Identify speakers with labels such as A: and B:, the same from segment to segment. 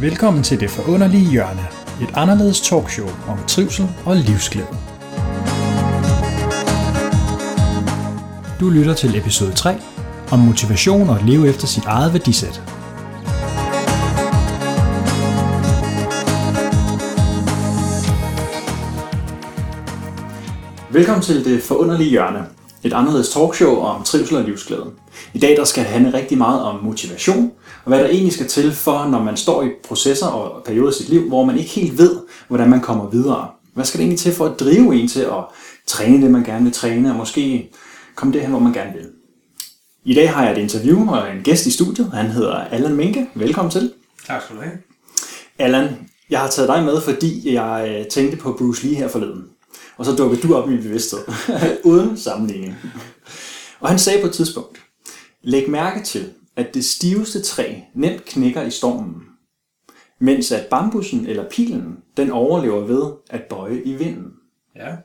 A: Velkommen til Det Forunderlige Hjørne, et anderledes talkshow om trivsel og livsglæde. Du lytter til episode 3 om motivation og at leve efter sit eget værdisæt. Velkommen til Det Forunderlige Hjørne, et anderledes talkshow om trivsel og livsglæde. I dag der skal det handle rigtig meget om motivation, og hvad der egentlig skal til for, når man står i processer og perioder i sit liv, hvor man ikke helt ved, hvordan man kommer videre. Hvad skal det egentlig til for at drive en til at træne det, man gerne vil træne, og måske komme derhen, hvor man gerne vil. I dag har jeg et interview og en gæst i studiet. Han hedder Allan Minke. Velkommen til.
B: Tak skal du have.
A: Allan, jeg har taget dig med, fordi jeg øh, tænkte på Bruce Lee her forleden. Og så dukkede du op i min bevidsthed, uden sammenligning. Og han sagde på et tidspunkt, læg mærke til, at det stiveste træ nemt knækker i stormen, mens at bambussen eller pilen, den overlever ved at bøje i vinden.
B: Ja.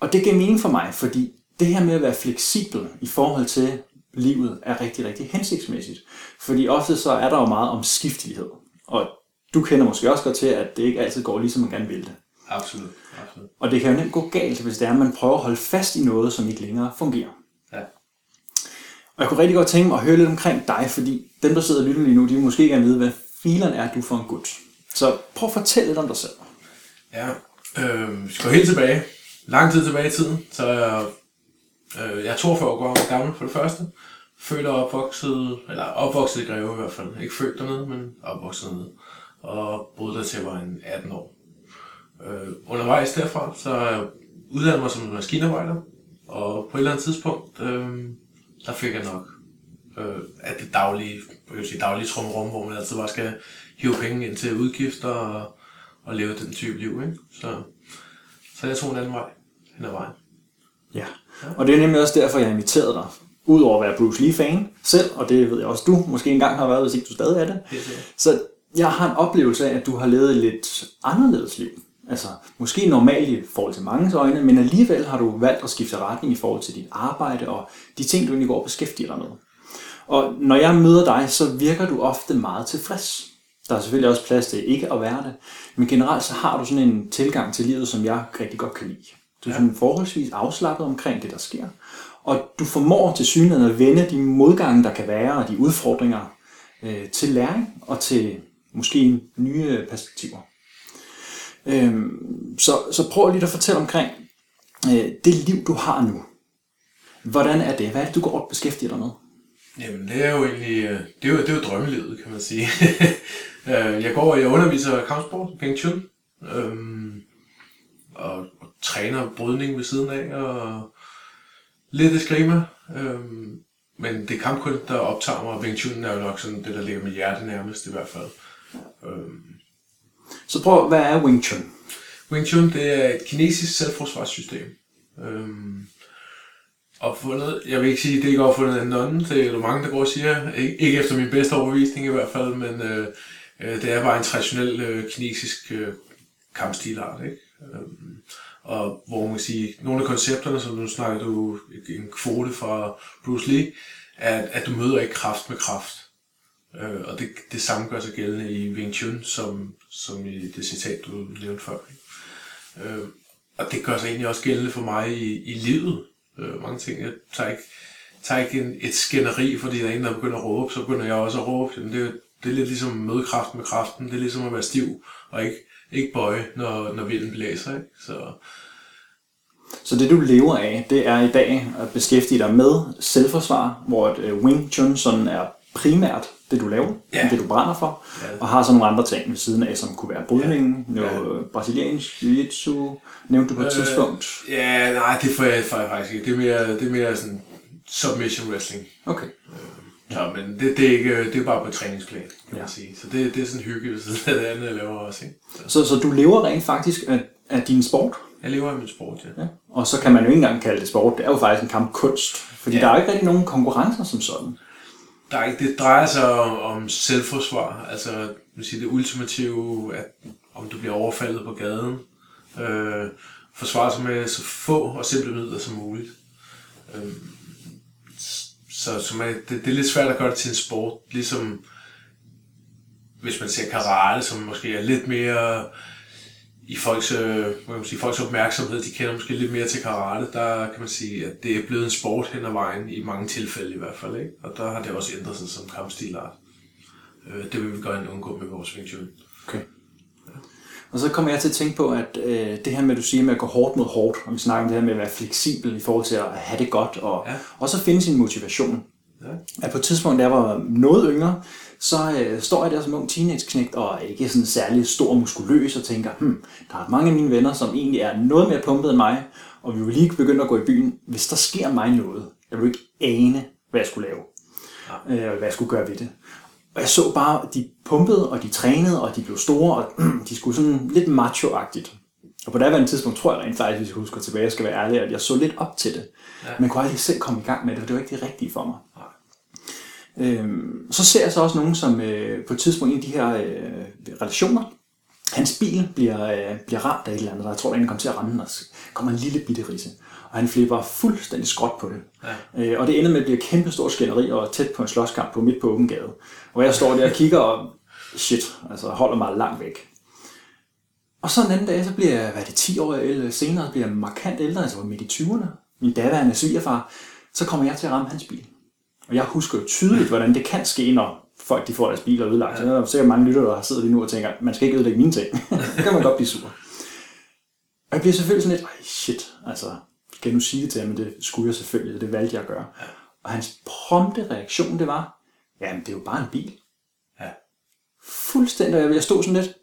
A: Og det gav mening for mig, fordi det her med at være fleksibel i forhold til livet er rigtig, rigtig hensigtsmæssigt. Fordi ofte så er der jo meget om skiftelighed. Og du kender måske også godt til, at det ikke altid går lige, som man gerne vil det.
B: Absolut. Absolut.
A: Og det kan jo nemt gå galt, hvis det er, at man prøver at holde fast i noget, som ikke længere fungerer. Og jeg kunne rigtig godt tænke mig at høre lidt omkring dig, fordi dem, der sidder og lytter lige nu, de vil måske gerne vide, hvad fileren er du for en gut. Så prøv at fortælle lidt om dig selv.
B: Ja. Øh, vi skal gå helt tilbage. Lang tid tilbage i tiden. Så jeg, øh, jeg er 42 år gammel for det første. Født og opvokset, eller opvokset i Greve i hvert fald. Ikke født dernede, men opvokset dernede. Og boede der til jeg var en 18 år. Øh, undervejs derfra, så er jeg mig som maskinarbejder. Og på et eller andet tidspunkt, øh, der fik jeg nok øh, af det daglige, jeg vil sige, daglige trumrum, hvor man altid bare skal hive penge ind til udgifter og, og leve den type liv. Ikke? Så, så jeg tog en anden vej hen ad vejen.
A: Ja, og det er nemlig også derfor, jeg inviterede dig. Udover at være Bruce Lee-fan selv, og det ved jeg også, du måske engang har været, hvis ikke du stadig er det.
B: Helt sikkert.
A: Så jeg har en oplevelse af, at du har levet et lidt anderledes liv. Altså, måske normalt i forhold til mange øjne, men alligevel har du valgt at skifte retning i forhold til dit arbejde og de ting, du egentlig går og beskæftiger dig med. Og når jeg møder dig, så virker du ofte meget tilfreds. Der er selvfølgelig også plads til ikke at være det, men generelt så har du sådan en tilgang til livet, som jeg rigtig godt kan lide. Du er sådan forholdsvis afslappet omkring det, der sker. Og du formår til synligheden at vende de modgange, der kan være, og de udfordringer øh, til læring og til måske nye perspektiver. Øhm, så, så prøv lige at fortælle omkring øh, det liv, du har nu. Hvordan er det? Hvad er det, du går og beskæftiger dig med?
B: Jamen, det er jo egentlig, øh, det er jo, det er jo drømmelivet, kan man sige. Øh, jeg går og jeg underviser kampsport, Peng Chun, øhm, og, og, træner brydning ved siden af, og lidt eskrima. Øhm, men det er kampkunst, der optager mig, og Wing Chun er jo nok sådan det, der ligger med hjerte nærmest i hvert fald. Øhm,
A: så prøv, hvad er Wing Chun?
B: Wing Chun, det er et kinesisk selvforsvarssystem. Øhm, opfundet, jeg vil ikke sige, det er opfundet af nogen, det er jo mange, der går og siger, ikke, efter min bedste overbevisning i hvert fald, men øh, øh, det er bare en traditionel øh, kinesisk øh, kampstilart, ikke? Øhm, og hvor man kan sige, nogle af koncepterne, som nu snakker du en kvote fra Bruce Lee, er, at du møder ikke kraft med kraft. Øh, og det, det samme gør sig gældende i Wing Chun, som, som i det citat, du nævnte før. Ikke? Øh, og det gør sig egentlig også gældende for mig i, i livet. Øh, mange ting, jeg tager ikke, tager ikke en, et skænderi, fordi der er en, der begynder at råbe, så begynder jeg også at råbe. Jamen, det, det er lidt ligesom at møde med kraften. Det er ligesom at være stiv, og ikke, ikke bøje, når, når vinden blæser. Ikke? Så,
A: Så det, du lever af, det er i dag at beskæftige dig med selvforsvar, hvor et øh, Wing Chun sådan er primært det, du laver,
B: Ja.
A: det, du brænder for,
B: Ja.
A: og har så nogle andre ting ved siden af, som kunne være brydning,
B: Ja.
A: noget brasiliansk jiu-jitsu, nævnte du på et
B: Øh,
A: tidspunkt.
B: ja, nej, det får jeg, får jeg faktisk ikke. Det er mere, det er mere sådan submission wrestling.
A: Okay.
B: Så, men det, det, er ikke, det er bare på træningsplan, kan
A: Ja.
B: man sige. Så det, det er sådan hygge ved siden af det andet, jeg laver også. Ikke? Så
A: Så, så du lever rent faktisk af, af din sport,
B: jeg lever af min sport, ja.
A: ja. og så kan man jo ikke engang kalde det sport, det er jo faktisk en kampkunst, fordi
B: Ja.
A: der er jo ikke rigtig nogen konkurrencer som sådan.
B: Der er ikke, det drejer sig om, om selvforsvar, altså man siger, det ultimative, at om du bliver overfaldet på gaden, øh, forsvare sig med så få og simple midler som muligt. Øh, så så man, det, det er lidt svært at gøre det til en sport, ligesom hvis man ser karate, som måske er lidt mere i folks, øh, man sige, folks opmærksomhed, de kender måske lidt mere til karate, der kan man sige, at det er blevet en sport hen ad vejen, i mange tilfælde i hvert fald, ikke? og der har det også ændret sig som kampstilart. Øh, det vil vi gerne undgå med vores Wing Chun.
A: Okay. Og så kommer jeg til at tænke på, at øh, det her med, du siger med at gå hårdt mod hårdt, og vi snakker om det her med at være fleksibel i forhold til at have det godt, og
B: Ja.
A: også finde sin motivation.
B: Ja.
A: At på et tidspunkt, jeg var noget yngre, så øh, står jeg der som ung teenage-knægt, og er ikke sådan særlig stor muskuløs, og tænker, hmm, der er mange af mine venner, som egentlig er noget mere pumpet end mig, og vi vil lige begynde at gå i byen. Hvis der sker mig noget, jeg vil ikke ane, hvad jeg skulle lave, øh, og hvad jeg skulle gøre ved det. Og jeg så bare, at de pumpede, og de trænede, og de blev store, og de skulle sådan lidt macho-agtigt. Og på daværende tidspunkt tror jeg rent faktisk, hvis jeg husker tilbage, jeg skal være ærlig, at jeg så lidt op til det. Ja. Men kunne aldrig selv komme i gang med det, for det var ikke det rigtige for mig. Øhm, så ser jeg så også nogen, som øh, på et tidspunkt i en af de her øh, relationer, hans bil bliver, øh, bliver ramt af et eller andet, og jeg tror, at den kommer til at ramme den, og så kommer en lille bitte risse. Og han flipper fuldstændig skråt på det. Ja. Øh, og det ender med at blive kæmpe stor skænderi og tæt på en slåskamp på midt på åben gade. Og jeg står der og kigger og shit, altså holder mig langt væk. Og så en anden dag, så bliver jeg, hvad er det, 10 år eller senere, bliver jeg markant ældre, altså midt i 20'erne. Min daværende svigerfar, så kommer jeg til at ramme hans bil. Og jeg husker jo tydeligt, hvordan det kan ske, når folk de får deres biler ødelagt. Så der er sikkert mange lyttere, der sidder lige nu og tænker, man skal ikke ødelægge mine ting. det kan man godt blive sur. Og jeg bliver selvfølgelig sådan lidt, Ej, shit, altså, skal jeg nu sige det til ham, men det skulle jeg selvfølgelig, og det valgte jeg at gøre. Og hans prompte reaktion, det var, jamen det er jo bare en bil.
B: Ja.
A: Fuldstændig, jeg stod sådan lidt,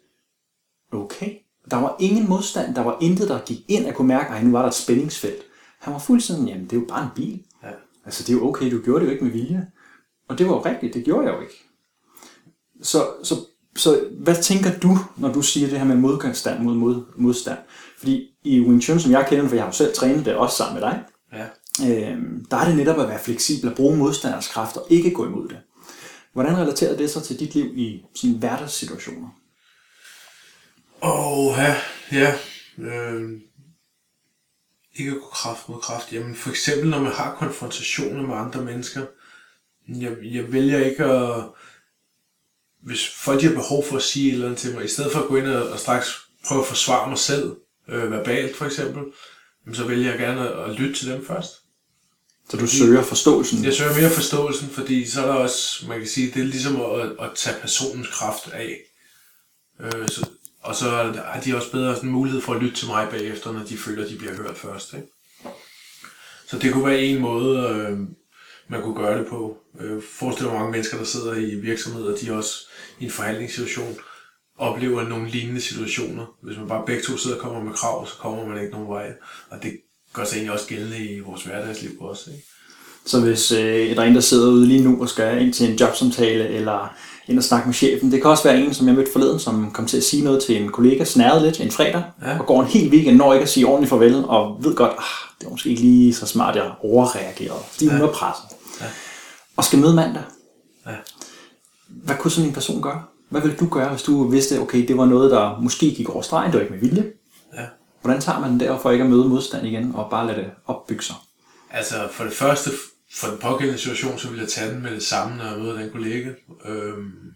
A: okay. Der var ingen modstand, der var intet, der gik ind, jeg kunne mærke, at nu var der et spændingsfelt. Han var fuldstændig, jamen det er jo bare en bil. Altså det er jo okay, du gjorde det jo ikke med vilje. Og det var jo rigtigt, det gjorde jeg jo ikke. Så, så, så hvad tænker du, når du siger det her med modstand mod mod, modstand? Fordi i Wing Chun, som jeg kender, for jeg har jo selv trænet det også sammen med dig,
B: Ja.
A: øh, der er det netop at være fleksibel og bruge modstanders kraft og ikke gå imod det. Hvordan relaterer det så til dit liv i sådan hverdagssituationer?
B: Åh, ja, ja. Øh, ikke at gå kraft mod kraft. Jamen, for eksempel, når man har konfrontationer med andre mennesker. Jeg, jeg vælger ikke at... Hvis folk har behov for at sige et eller andet til mig, i stedet for at gå ind og, og straks prøve at forsvare mig selv, øh, verbalt for eksempel, jamen, så vælger jeg gerne at, at lytte til dem først.
A: Så du søger forståelsen?
B: Jeg søger mere forståelsen, fordi så er der også, man kan sige, det er ligesom at, at tage personens kraft af. Øh, så, og så har de også bedre sådan, mulighed for at lytte til mig bagefter, når de føler, at de bliver hørt først. Ikke? Så det kunne være en måde, øh, man kunne gøre det på. Øh, forestil dig mange mennesker, der sidder i virksomheder, de også i en forhandlingssituation oplever nogle lignende situationer. Hvis man bare begge to sidder og kommer med krav, så kommer man ikke nogen vej. Og det gør sig egentlig også gældende i vores hverdagsliv også. Ikke?
A: Så hvis øh, der er en, der sidder ude lige nu og skal ind til en jobsamtale, eller ind og snakke med chefen, det kan også være en, som jeg mødte forleden, som kom til at sige noget til en kollega, snærede lidt en fredag,
B: Ja.
A: og går en hel weekend, når ikke at sige ordentligt farvel, og ved godt, ah, det var måske ikke lige så smart, jeg overreagerede, fordi hun
B: Ja.
A: er presset.
B: Ja.
A: Og skal møde mandag.
B: Ja.
A: Hvad kunne sådan en person gøre? Hvad ville du gøre, hvis du vidste, okay, det var noget, der måske gik over stregen, det var ikke med vilje?
B: Ja.
A: Hvordan tager man den der for ikke at møde modstand igen, og bare lade det opbygge sig?
B: Altså for det første, for den pågældende situation, så vil jeg tage den med det samme, når jeg møder den kollega. Øhm,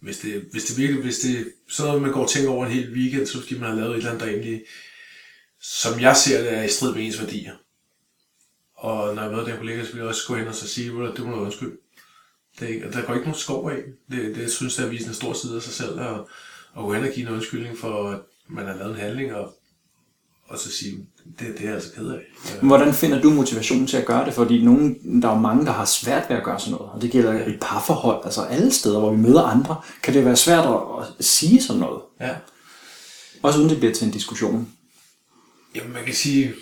B: hvis det, hvis det virkelig, hvis det så noget, man går og tænker over en hel weekend, så fordi man har lavet et eller andet, der egentlig, som jeg ser det, er i strid med ens værdier. Og når jeg møder den kollega, så vil jeg også gå hen og så sige, at det må du undskylde. Det er ikke, der går ikke nogen skov af. Det, det jeg synes, jeg er at vise en stor side af sig selv, og, og gå hen og give en undskyldning for, at man har lavet en handling, og, og så sige, det, det er jeg altså ked af.
A: Hvordan finder du motivationen til at gøre det? Fordi nogen, der er jo mange, der har svært ved at gøre sådan noget. Og det gælder i parforhold. Altså alle steder, hvor vi møder andre, kan det være svært at, at sige sådan noget.
B: Ja.
A: Også uden det bliver til en diskussion.
B: Jamen, man kan sige,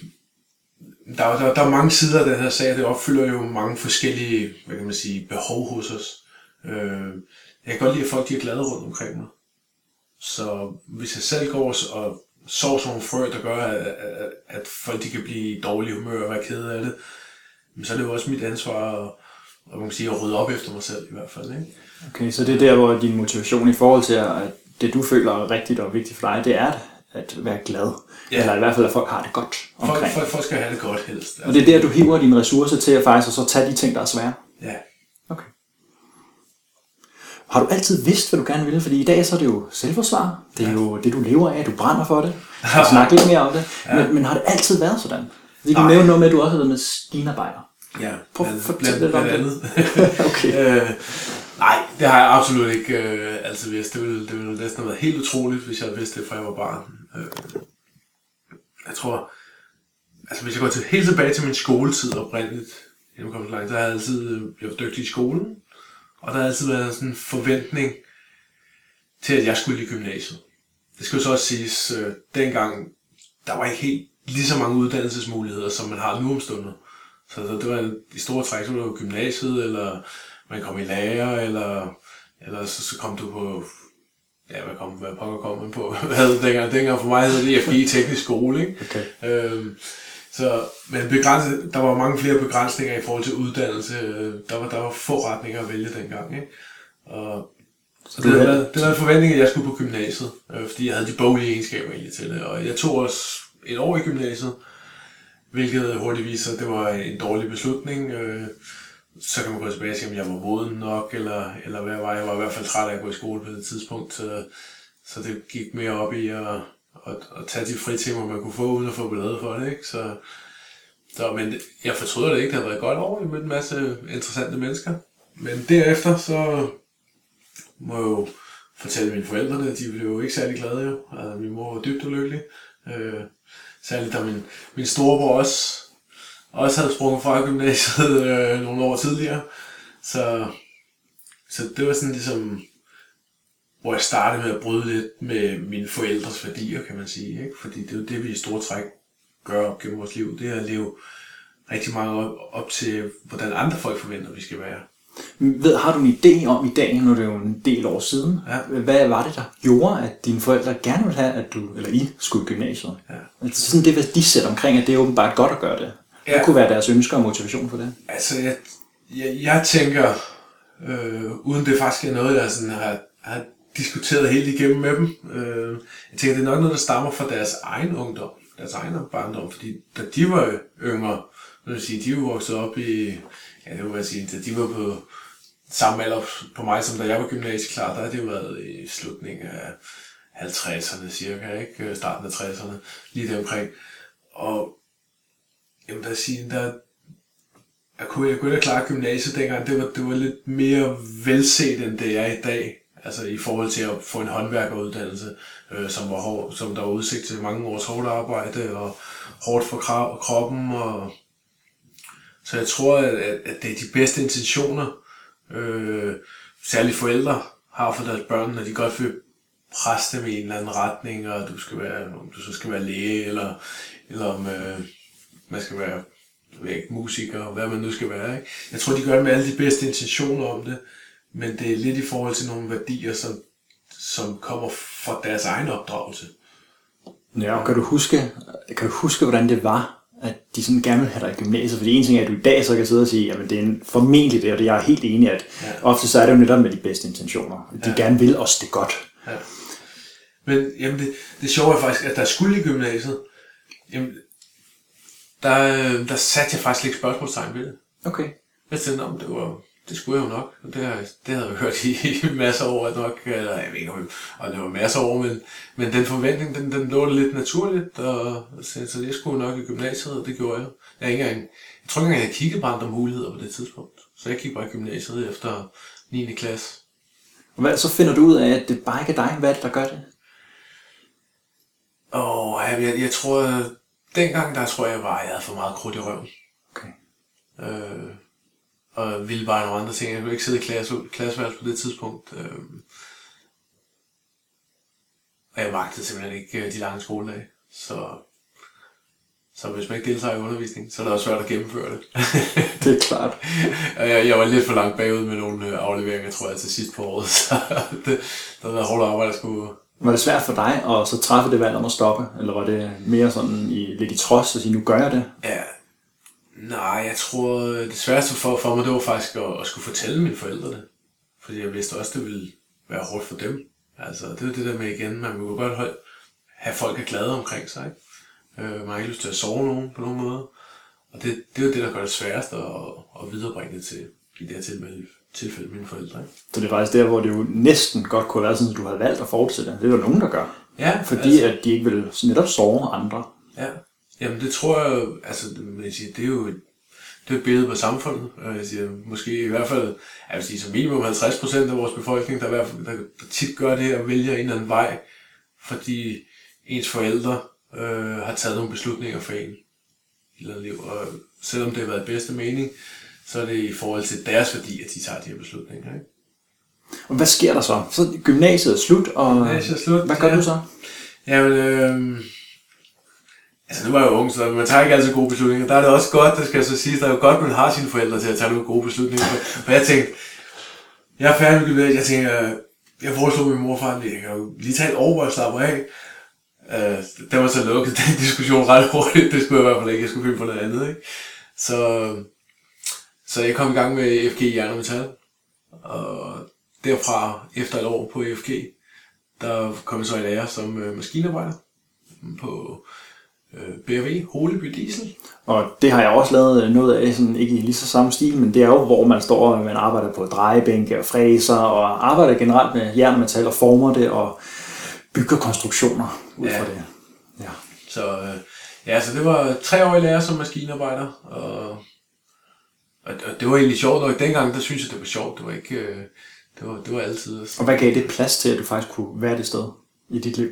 B: der, er- der, der er mange sider af den her sag, det opfylder jo mange forskellige, hvad kan man sige, behov hos os. Øh, jeg kan godt lide, at folk de er glade rundt omkring mig. Så hvis jeg selv går og sår sådan nogle frø, der gør, at, at, at folk de kan blive i dårlig humør og være kede af det, men så er det jo også mit ansvar at, at, man kan sige, at rydde op efter mig selv i hvert fald. Ikke?
A: Okay, så det er der, hvor din motivation i forhold til, at det du føler er rigtigt og vigtigt for dig, det er at være glad.
B: Ja.
A: Eller i hvert fald, at folk har det godt
B: Folk,
A: omkring.
B: folk, folk skal have det godt helst.
A: Og det er der, du hiver dine ressourcer til at faktisk og så tage de ting, der er svære.
B: Ja.
A: Har du altid vidst, hvad du gerne ville? Fordi i dag så er det jo selvforsvar. Det er ja. jo det, du lever af. Du brænder for det. Du kan snakke lidt mere om det. Ja. Men, men har det altid været sådan? Vi kan nævne noget med, at du også har været maskinarbejder.
B: Ja,
A: Prøv at
B: blandt-
A: fortælle lidt om det.
B: andet.
A: Okay.
B: øh, nej, det har jeg absolut ikke øh, altid vidst. Det ville, det ville næsten have været helt utroligt, hvis jeg havde vidst det, fra jeg var barn. Øh, jeg tror, altså hvis jeg går til, helt tilbage til min skoletid oprindeligt, inden jeg kom så langt, så har jeg altid øh, jeg var dygtig i skolen, og der har altid været sådan en forventning til, at jeg skulle i gymnasiet. Det skal jo så også siges, øh, dengang, der var ikke helt lige så mange uddannelsesmuligheder, som man har nu om stunder. Så så det var i store træk, så var det gymnasiet, eller man kom i lærer, eller, eller så, så kom du på, ja, hvad kom, hvad pokker kom man på? Hvad hed det dengang? Dengang for mig hed det FGI Teknisk Skole, ikke?
A: Okay.
B: Øhm, så, men begrænset, der var mange flere begrænsninger i forhold til uddannelse. Der var, der var få retninger at vælge dengang, ikke? Og så det, havde, det var en forventning, at jeg skulle på gymnasiet, øh, fordi jeg havde de boglige egenskaber egentlig til det. Og jeg tog også et år i gymnasiet, hvilket hurtigt viste sig, at det var en dårlig beslutning. Øh, så kan man gå tilbage og sige, om jeg var moden nok, eller, eller hvad jeg var. Jeg var i hvert fald træt af at gå i skole på det tidspunkt, så, så det gik mere op i at, at, at tage de fritimer, man kunne få, uden at få ballade for det. Ikke? Så, så, men jeg fortryder det ikke. Det har været godt over, Jeg mødte en masse interessante mennesker. Men derefter, så må jeg jo fortælle mine forældre det. De blev jo ikke særlig glade jo. Altså, min mor var dybt ulykkelig. Øh, særligt da min, min storebror også, også havde sprunget fra gymnasiet øh, nogle år tidligere. Så, så det var sådan ligesom, hvor jeg startede med at bryde lidt med mine forældres værdier, kan man sige. Ikke? Fordi det er jo det, vi i store træk gør op gennem vores liv. Det er at leve rigtig meget op, op til, hvordan andre folk forventer, vi skal være.
A: Ved, har du en idé om i dag, når det er jo en del år siden,
B: Ja.
A: hvad var det, der gjorde, at dine forældre gerne ville have, at du, eller I, skulle i gymnasiet?
B: Ja.
A: Altså sådan det værdisæt omkring, at det er åbenbart godt at gøre det. Hvad
B: Ja.
A: kunne være deres ønsker og motivation for det?
B: Altså, jeg, jeg, jeg tænker, øh, uden det faktisk er noget, jeg sådan har, har diskuteret helt igennem med dem, øh, jeg tænker, det er nok noget, der stammer fra deres egen ungdom, deres egen barndom, fordi da de var yngre, vil jeg sige, de var vokset op i, ja, det vil jeg sige, da de var på samme alder på mig, som da jeg var gymnasieklar, der har det jo været i slutningen af 50'erne cirka, ikke? Starten af 60'erne, lige deromkring. Og jeg vil da sige, der, jeg kunne, jeg kunne da klare gymnasiet dengang, det var, det var lidt mere velset, end det er i dag. Altså i forhold til at få en håndværkeruddannelse, øh, som, var hård, som der var udsigt til mange års hårdt arbejde og hårdt for kra- kroppen. Og... Så jeg tror, at, at, det er de bedste intentioner, øh, særligt forældre har for deres børn, når de godt vil presse dem i en eller anden retning, og du skal være, om du så skal være læge, eller, eller om øh, man skal være væk, musiker, og hvad man nu skal være. Ikke? Jeg tror, de gør det med alle de bedste intentioner om det, men det er lidt i forhold til nogle værdier, som, som kommer fra deres egen opdragelse.
A: Ja, og kan du huske, kan du huske, hvordan det var, at de sådan gerne ville have dig i gymnasiet? Fordi en ting er, at du i dag så kan sidde og sige, at det er en, formentlig det, og det jeg er helt enig i, at
B: Ja.
A: ofte så er det jo netop med de bedste intentioner. De
B: Ja.
A: gerne vil os det godt.
B: Ja. Men jamen det, det sjove er faktisk, at der skulle i gymnasiet, jamen, der, øh, der satte jeg faktisk ikke spørgsmålstegn ved det.
A: Okay.
B: Jeg tænkte, om det var, det skulle jeg jo nok. Og Det, det havde jeg hørt i, masser af år nok, eller jeg ved ikke, om og det var masser af år, men, men den forventning, den, den lå lidt naturligt, og så, så jeg skulle nok i gymnasiet, og det gjorde jeg. Jeg, ikke engang, jeg tror ikke engang, jeg kiggede på andre muligheder på det tidspunkt. Så jeg gik bare i gymnasiet efter 9. klasse.
A: Og hvad, så finder du ud af, at det bare ikke er dig. Hvad er det, der gør det?
B: Og jeg, jeg, jeg tror, dengang der tror jeg bare, jeg havde for meget krudt i røven.
A: Okay.
B: Øh, og ville bare nogle andre ting. Jeg kunne ikke sidde i klasse, klasseværelse på det tidspunkt. Øh, og jeg magtede simpelthen ikke øh, de lange skoledage. Så, så hvis man ikke deltager i undervisning, så er det også svært at gennemføre det.
A: Det er klart.
B: Jeg, jeg var lidt for langt bagud med nogle øh, afleveringer, tror jeg, til sidst på året. Så det, det havde været hårdt arbejde at skulle...
A: Var det svært for dig at så træffe det valg om at stoppe? Eller var det mere sådan i, lidt i trods at sige, nu gør jeg det?
B: Ja, nej, jeg tror, øh, det sværeste for, for mig, det var faktisk at, at skulle fortælle mine forældre det. Fordi jeg vidste også, det ville være hårdt for dem. Altså, det er det der med igen, man vil godt holde, have folk er glade omkring sig, ikke? Øh, man har ikke lyst til at sove nogen på nogen måde. Og det, det er jo det, der gør det sværeste at, at viderebringe det til, i det her tilfælde, tilfælde mine forældre. Ikke?
A: Så det er faktisk der, hvor det jo næsten godt kunne været sådan, at du havde valgt at fortsætte. Det er der nogen, der gør.
B: Ja,
A: Fordi altså, at de ikke vil netop sove andre.
B: Ja, jamen det tror jeg, altså man siger, det er jo et, det er et billede på samfundet. Og jeg siger, måske i hvert fald, jeg vil sige, som minimum 50 procent af vores befolkning, der, hvert fald, der, der tit gør det og vælger en eller anden vej, fordi ens forældre øh, har taget nogle beslutninger for en deres liv. Og selvom det har været bedste mening, så er det i forhold til deres værdi, at de tager de her beslutninger. Ikke?
A: Og hvad sker der så? Så gymnasiet er slut, og
B: Gymnasiet er slut,
A: hvad gør
B: ja.
A: du så?
B: Jamen, øh, altså nu var jeg jo ung, så man tager ikke altid gode beslutninger. Der er det også godt, det skal jeg så sige, der er jo godt, at man har sine forældre til at tage nogle gode beslutninger. For, jeg tænkte, jeg er færdig med gymnasiet, jeg tænker, jeg foreslog min mor og far, at jeg kan jo lige tage et år, hvor jeg slapper af. Øh, der var så lukket den diskussion ret hurtigt, det skulle jeg i hvert fald ikke, jeg skulle finde på noget andet. Ikke? Så, så jeg kom i gang med FG i Jern og Metal, og derfra, efter et år på FG, der kom jeg så i lære som øh, maskinarbejder på øh, BRV, Holeby Diesel.
A: Og det har jeg også lavet noget af, sådan, ikke i lige så samme stil, men det er jo, hvor man står og man arbejder på drejebænke og fræser, og arbejder generelt med jern og metal og former det, og bygger konstruktioner ud
B: Ja.
A: fra det. Ja.
B: Så øh, ja, så det var tre år i lære som maskinarbejder, og, og, og det var egentlig sjovt nok. Dengang, der synes jeg, det var sjovt. Det var ikke... Øh, det var, det var altid...
A: Og hvad gav det plads til, at du faktisk kunne være det sted i dit liv?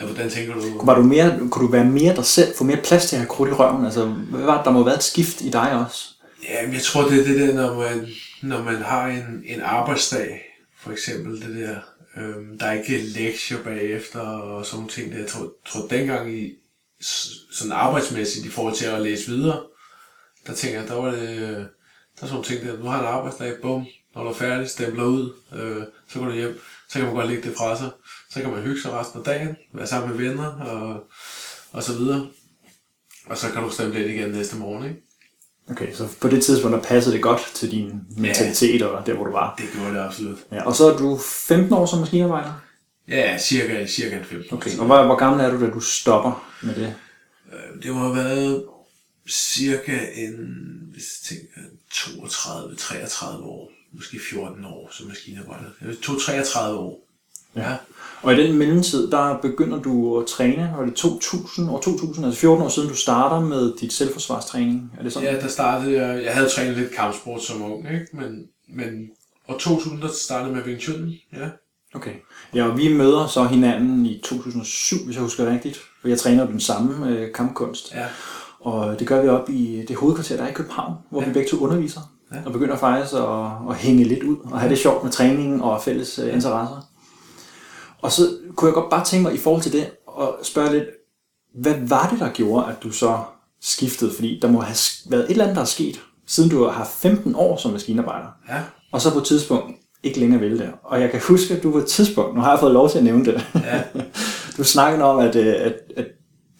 B: Ja, hvordan tænker du?
A: Var du mere, kunne du være mere dig selv, få mere plads til at have krudt i røven? Altså, hvad var det, der må have været et skift i dig også?
B: Ja, jeg tror, det er det der, når man, når man har en, en arbejdsdag, for eksempel det der, øhm, der er ikke lektier bagefter og sådan nogle ting. Der. Jeg tror, tror dengang i sådan arbejdsmæssigt i forhold til at læse videre, der tænker jeg, der var det, der er sådan nogle ting der, du har en arbejdsdag, bum, når du er færdig, stempler ud, øh, så går du hjem, så kan man godt lægge det fra sig, så kan man hygge sig resten af dagen, være sammen med venner og, og så videre. Og så kan du stemple ind igen næste morgen, ikke?
A: Okay, så på det tidspunkt, der passede det godt til din mentalitet og der, hvor du var.
B: Det gjorde det absolut.
A: Ja, og så er du 15 år som maskinarbejder?
B: Ja, cirka, cirka en 15 år
A: Okay, og hvor, hvor gammel er du, da du stopper med det?
B: Øh, Det må have været cirka en, hvis jeg tænker, 32-33 år, måske 14 år som maskinarbejder. Jeg tog 33 år. Ja.
A: Og i den mellemtid, der begynder du at træne, var det 2000, år 2000, altså 14 år siden, du starter med dit selvforsvarstræning. Er det sådan?
B: ja, der startede jeg, jeg havde trænet lidt kampsport som ung, ikke? Men, men år 2000, der startede med Wing Chun, ja.
A: Okay. Ja, og vi møder så hinanden i 2007, hvis jeg husker rigtigt. For jeg træner den samme øh, kampkunst.
B: Ja,
A: Og det gør vi op i det hovedkvarter, der er i København, hvor ja. vi begge to underviser.
B: Ja.
A: Og begynder faktisk at, at hænge lidt ud og have det sjovt med træningen og fælles øh, interesser. Og så kunne jeg godt bare tænke mig i forhold til det og spørge lidt, hvad var det, der gjorde, at du så skiftede? Fordi der må have været et eller andet, der er sket, siden du har haft 15 år som maskinarbejder.
B: ja,
A: Og så på et tidspunkt ikke længere ville det. Og jeg kan huske, at du på et tidspunkt, nu har jeg fået lov til at nævne det,
B: ja,
A: du snakkede om, at, øh, at, at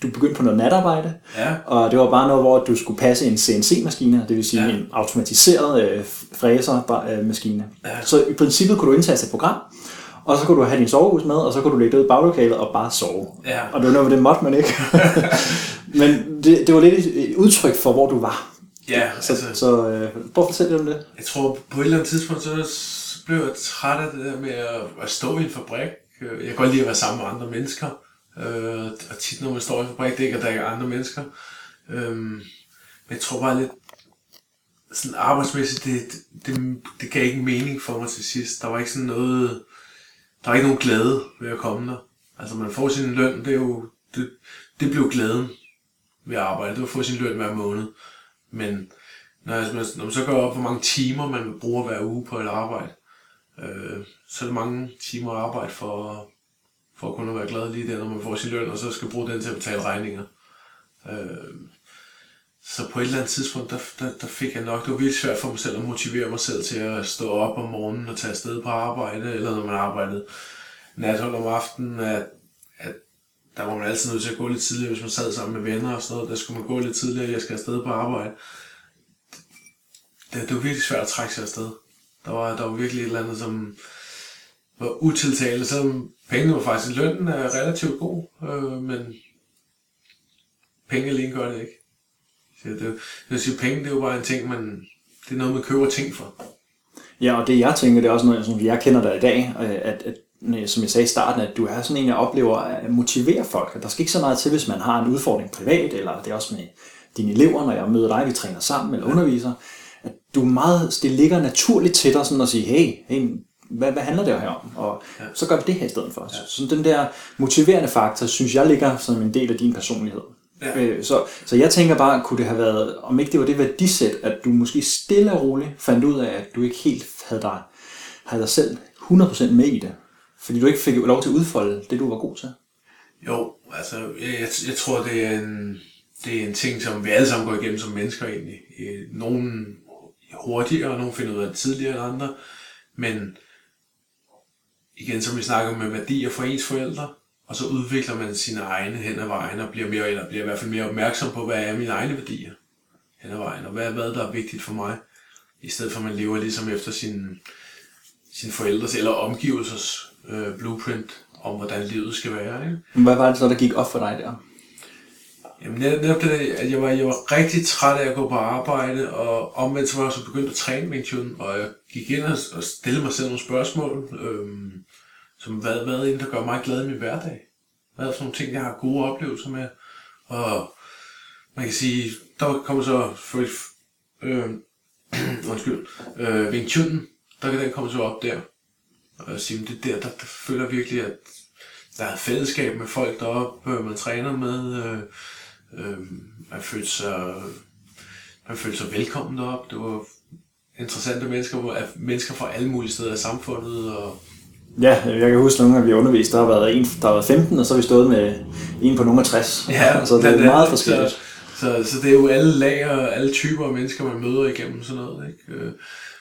A: du begyndte på noget natarbejde,
B: ja,
A: og det var bare noget, hvor du skulle passe en CNC-maskine, det vil sige
B: ja.
A: en automatiseret øh, fræser-maskine.
B: Ja.
A: Så i princippet kunne du indtaste et program, og så kunne du have din sovehus med, og så kunne du lægge det ud i baglokalet og bare sove.
B: Ja.
A: Og det var noget, det måtte man ikke. Men det, det var lidt et udtryk for, hvor du var.
B: ja,
A: Så,
B: altså,
A: så øh, prøv at fortælle om det.
B: Jeg tror, på et eller andet tidspunkt, så blev jeg træt af det der med at, at stå i en fabrik. Jeg kan godt lide at være sammen med andre mennesker. Øh, og tit, når man står i en fabrik, det er ikke, at der ikke er andre mennesker. Øh, men jeg tror bare lidt, sådan arbejdsmæssigt, det, det, det gav ikke mening for mig til sidst. Der var ikke sådan noget, der var ikke nogen glæde ved at komme der. Altså man får sin løn, det er jo, det, det blev glæden ved at arbejde, det var at få sin løn hver måned. Men når, man, når man så går op, hvor mange timer man bruger hver uge på et arbejde, øh, så er det mange timer at arbejde for, for at kunne være glad lige der, når man får sin løn, og så skal bruge den til at betale regninger. Øh, så på et eller andet tidspunkt, der, der, der fik jeg nok, det var virkelig svært for mig selv at motivere mig selv til at stå op om morgenen og tage afsted på arbejde, eller når man arbejdede nathold om aftenen, at, at der var man altid nødt til at gå lidt tidligere, hvis man sad sammen med venner og sådan noget, der skulle man gå lidt tidligere, jeg skal afsted på arbejde. Det, det var virkelig svært at trække sig afsted. Der var, der var virkelig et eller andet, som var utiltalende, selvom pengene var faktisk, lønnen er relativt god, øh, men penge alene gør det ikke. Det, det, vil sige, penge det er jo bare en ting, man, det er noget, man køber ting for.
A: Ja, og det jeg tænker, det er også noget, som jeg kender dig i dag, øh, at, at som jeg sagde i starten, at du er sådan en, jeg oplever at motivere folk. Der skal ikke så meget til, hvis man har en udfordring privat, eller det er også med dine elever, når jeg møder dig, vi træner sammen eller underviser, at du meget, det ligger naturligt til dig sådan at sige, hey, hey hvad, hvad handler det her om? Og ja. så gør vi det her i stedet for. Ja. Så den der motiverende faktor, synes jeg ligger som en del af din personlighed. Ja. Øh, så, så jeg tænker bare, kunne det have været, om ikke det var det værdisæt, at du måske stille og roligt fandt ud af, at du ikke helt havde dig, havde dig selv 100% med i det, fordi du ikke fik lov til at udfolde det, du var god til.
B: Jo, altså, jeg, jeg, tror, det er, en, det er en ting, som vi alle sammen går igennem som mennesker egentlig. Nogle hurtigere, og nogle finder ud af det tidligere end andre, men igen, som vi snakker med værdier for ens forældre, og så udvikler man sine egne hen ad vejen, og bliver, mere, eller bliver i hvert fald mere opmærksom på, hvad er mine egne værdier hen ad vejen, og hvad, hvad der er vigtigt for mig, i stedet for at man lever ligesom efter sin, sin forældres eller omgivelsers øh, blueprint om, hvordan livet skal være. Ikke?
A: Hvad var det så, der gik op for dig der?
B: Jamen netop det, at jeg var, jeg var rigtig træt af at gå på arbejde, og omvendt så var jeg så begyndt at træne Wing Chun, og jeg gik ind og, og stillede mig selv nogle spørgsmål, øhm, som hvad, hvad er det, der gør mig glad i min hverdag? Hvad er sådan nogle ting, jeg har gode oplevelser med? Og man kan sige, der kommer så for, øh, undskyld, øh, Wing Chun, der kan den komme så op der. Og jeg siger, det der, der, der føler virkelig, at der er fællesskab med folk deroppe, øh, man træner med, øh, øh, man følte sig, man følte sig velkommen deroppe. Det var interessante mennesker, mennesker fra alle mulige steder i samfundet, og
A: Ja, jeg kan huske nogle af vi har undervist, der har været en, der har været 15, og så har vi stået med en på af 60.
B: Ja,
A: så det er meget forskelligt. Så,
B: så, så, det er jo alle lag og alle typer af mennesker, man møder igennem sådan noget. Ikke? Øh,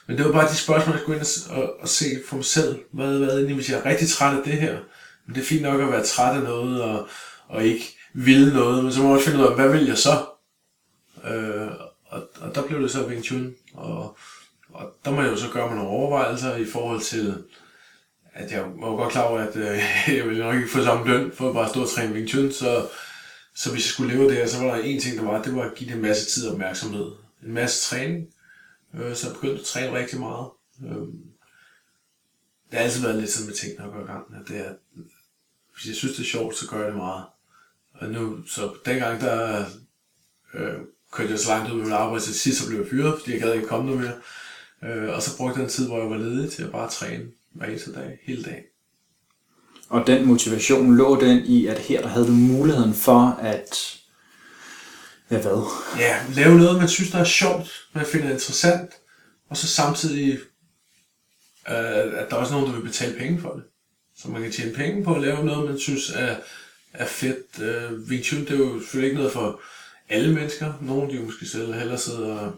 B: men det var bare de spørgsmål, jeg skulle ind og, og se for mig selv. Hvad, hvad egentlig, hvis jeg er rigtig træt af det her? Men det er fint nok at være træt af noget, og, og ikke ville noget, men så må man også finde ud af, hvad vil jeg så? Øh, og, og der blev det så Wing Chun, og, og der må jeg jo så gøre mig nogle overvejelser i forhold til, at jeg var godt klar over, at øh, jeg ville nok ikke få samme løn for at bare stå og træne Wing Chun, så, så hvis jeg skulle leve det, så var der en ting, der var, det var at give det en masse tid og opmærksomhed. En masse træning, øh, så jeg begyndte at træne rigtig meget. Øh, det har altid været lidt sådan med ting, når jeg går i gang, at det er, hvis jeg synes, det er sjovt, så gør jeg det meget. Og nu, så dengang, der øh, kørte jeg så langt ud med mit arbejde, til sidst så blev jeg fyret, fordi jeg gad ikke komme der mere. Øh, og så brugte jeg en tid, hvor jeg var ledig til at bare træne hver eneste dag, hele dagen.
A: Og den motivation lå den i, at her der havde du muligheden for at... Ja, hvad?
B: Ja, lave noget, man synes, der er sjovt, man finder interessant, og så samtidig, øh, at der er også nogen, der vil betale penge for det. Så man kan tjene penge på at lave noget, man synes er, er fedt. Øh, Wing Chun, det er jo selvfølgelig ikke noget for alle mennesker. Nogle de måske selv hellere sidder og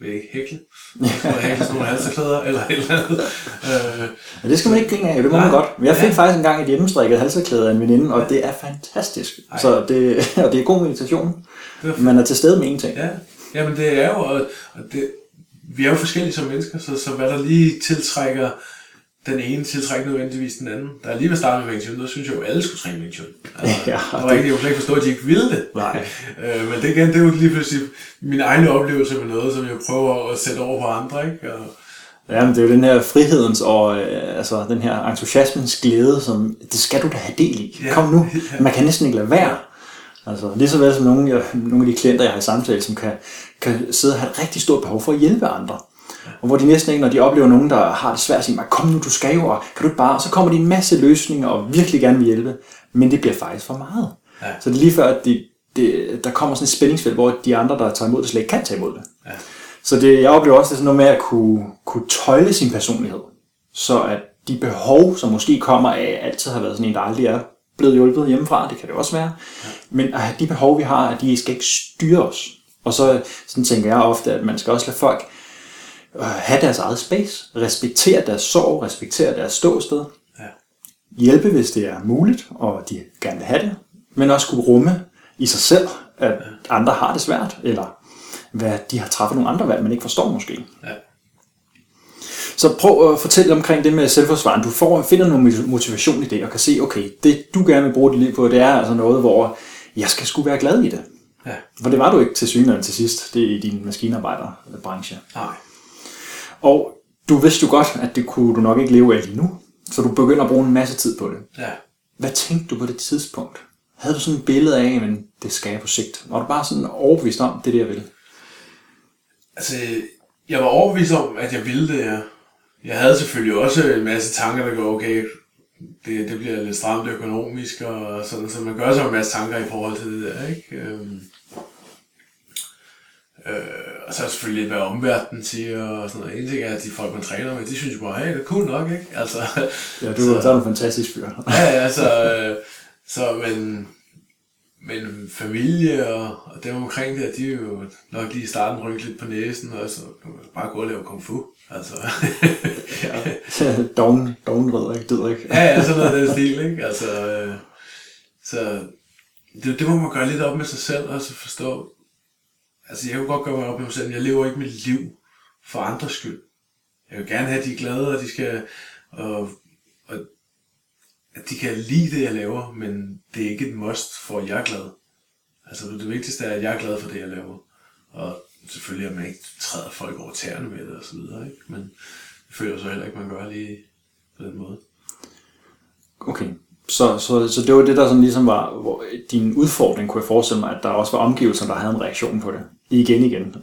B: vil ikke hækle. Og hækle sådan nogle halserklæder eller et eller andet. Øh,
A: ja, det skal man ikke grine af, det må man godt. Jeg fik ja. faktisk engang et hjemmestrikket halserklæde af en veninde, og det er fantastisk. Ej. Så det, og det er god meditation. Er man er til stede med en ting.
B: Ja, Jamen det er jo, og, og det, vi er jo forskellige som mennesker, så, så hvad der lige tiltrækker den ene tiltrækker nødvendigvis den anden. Da jeg lige var startet med Wing Chun, der synes jeg jo, at alle skulle træne Wing Chun. Altså, ja, der var ikke, jeg kunne ikke forstå, at de ikke ville det.
A: Nej.
B: øh, men det, igen, det er jo lige pludselig min egen oplevelse med noget, som jeg prøver at sætte over på andre. Ikke? Og,
A: Ja, men det er jo den her frihedens og øh, altså den her entusiasmens glæde, som det skal du da have del i. Ja, Kom nu. Man kan næsten ikke lade være. Altså, lige så vel som nogle, jeg, nogle af de klienter, jeg har i samtale, som kan, kan sidde og have et rigtig stort behov for at hjælpe andre. Og hvor de næsten ikke, når de oplever nogen, der har det svært, siger, kom nu, du skal jo, og kan du ikke bare, så kommer de en masse løsninger og virkelig gerne vil hjælpe, men det bliver faktisk for meget. Ja. Så det er lige før, at de, det, der kommer sådan et spændingsfelt, hvor de andre, der tager imod det, slet ikke kan tage imod det. Ja. Så det, jeg oplever også, det er sådan noget med at kunne, kunne tøjle sin personlighed. Så at de behov, som måske kommer af, altid har været sådan en, der aldrig er blevet hjulpet hjemmefra, det kan det også være. Ja. Men at de behov, vi har, at de skal ikke styre os. Og så sådan tænker jeg ofte, at man skal også lade folk have deres eget space, respektere deres sorg, respektere deres ståsted, ja. hjælpe, hvis det er muligt, og de gerne vil have det, men også kunne rumme i sig selv, at andre har det svært, eller hvad de har træffet nogle andre valg, man ikke forstår måske. Ja. Så prøv at fortælle omkring det med selvforsvar. Du får, finder noget motivation i det, og kan se, okay, det du gerne vil bruge dit liv på, det er altså noget, hvor jeg skal skulle være glad i det.
B: Ja.
A: For det var du ikke til synligheden til sidst, det er i din maskinarbejderbranche.
B: Nej.
A: Og du vidste jo godt, at det kunne du nok ikke leve af lige nu, så du begynder at bruge en masse tid på det.
B: Ja.
A: Hvad tænkte du på det tidspunkt? Havde du sådan et billede af, at det skal jeg på sigt? Var du bare sådan overbevist om, det er det, jeg vil?
B: Altså, jeg var overbevist om, at jeg ville det, ja. Jeg havde selvfølgelig også en masse tanker, der går, okay, det, det bliver lidt stramt økonomisk, og sådan, så man gør sig en masse tanker i forhold til det der, ikke? Øhm, øh, og så er selvfølgelig, hvad omverdenen siger, og sådan noget. En ting er, at de folk, man træner med, de synes jo bare, hey, det er cool nok, ikke? Altså,
A: Ja, du så, er en fantastisk fyr.
B: ja, ja, så, øh, så men, men familie og, og dem omkring det, de er jo nok lige i starten rykket lidt på næsen, og så bare gå og lave kung fu. Altså,
A: doven, doven ikke? Død ikke?
B: ja, ja, sådan noget den stil, ikke? Altså, øh, så det, det må man gøre lidt op med sig selv, og så forstå, altså jeg kunne godt gøre mig op med mig selv, jeg lever ikke mit liv for andres skyld. Jeg vil gerne have, at de er glade, og de skal, og, og at de kan lide det, jeg laver, men det er ikke et must for, at jeg er glad. Altså det vigtigste er, at jeg er glad for det, jeg laver. Og selvfølgelig, at man ikke træder folk over tæerne med det og så videre, ikke? Men det føler så heller ikke, man gør lige på den måde.
A: Okay, så, så, så det var det, der sådan ligesom var hvor din udfordring, kunne jeg forestille mig, at der også var omgivelser, der havde en reaktion på det. Igen igen.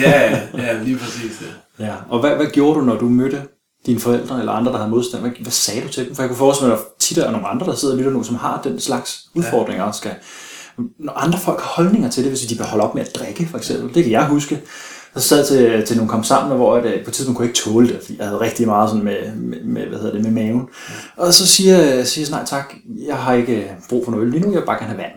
B: Ja, ja, ja lige præcis det.
A: ja. Og hvad, hvad gjorde du, når du mødte dine forældre eller andre, der havde modstand? Hvad, hvad sagde du til dem? For jeg kunne forestille mig, at der tit er nogle andre, der sidder og lytter nu, som har den slags udfordringer og skal... Når andre folk har holdninger til det, hvis de vil holde op med at drikke, for eksempel. Det kan jeg huske. Så sad til, til nogle kom sammen, hvor jeg på et tidspunkt kunne jeg ikke tåle det, fordi jeg havde rigtig meget sådan med, med, med hvad hedder det, med maven. Og så siger, siger jeg, nej tak, jeg har ikke brug for noget øl lige nu, jeg vil bare gerne have vand.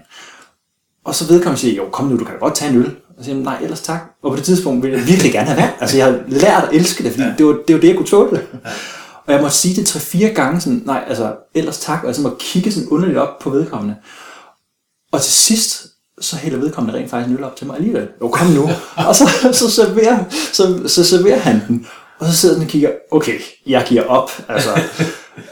A: Og så vedkommende siger, jo kom nu, du kan godt tage en øl. Og så siger nej, ellers tak. Og på det tidspunkt ville jeg virkelig gerne have vand. Altså jeg havde lært at elske det, fordi ja. det, var, det var det, jeg kunne tåle. Ja. Og jeg måtte sige det tre-fire gange, sådan, nej, altså ellers tak, og jeg så måtte kigge sådan underligt op på vedkommende. Og til sidst, så hælder vedkommende rent faktisk en øl op til mig alligevel. Jo, kom nu. og så, så, serverer, så, så serverer han den. Og så sidder den og kigger, okay, jeg giver op. Altså,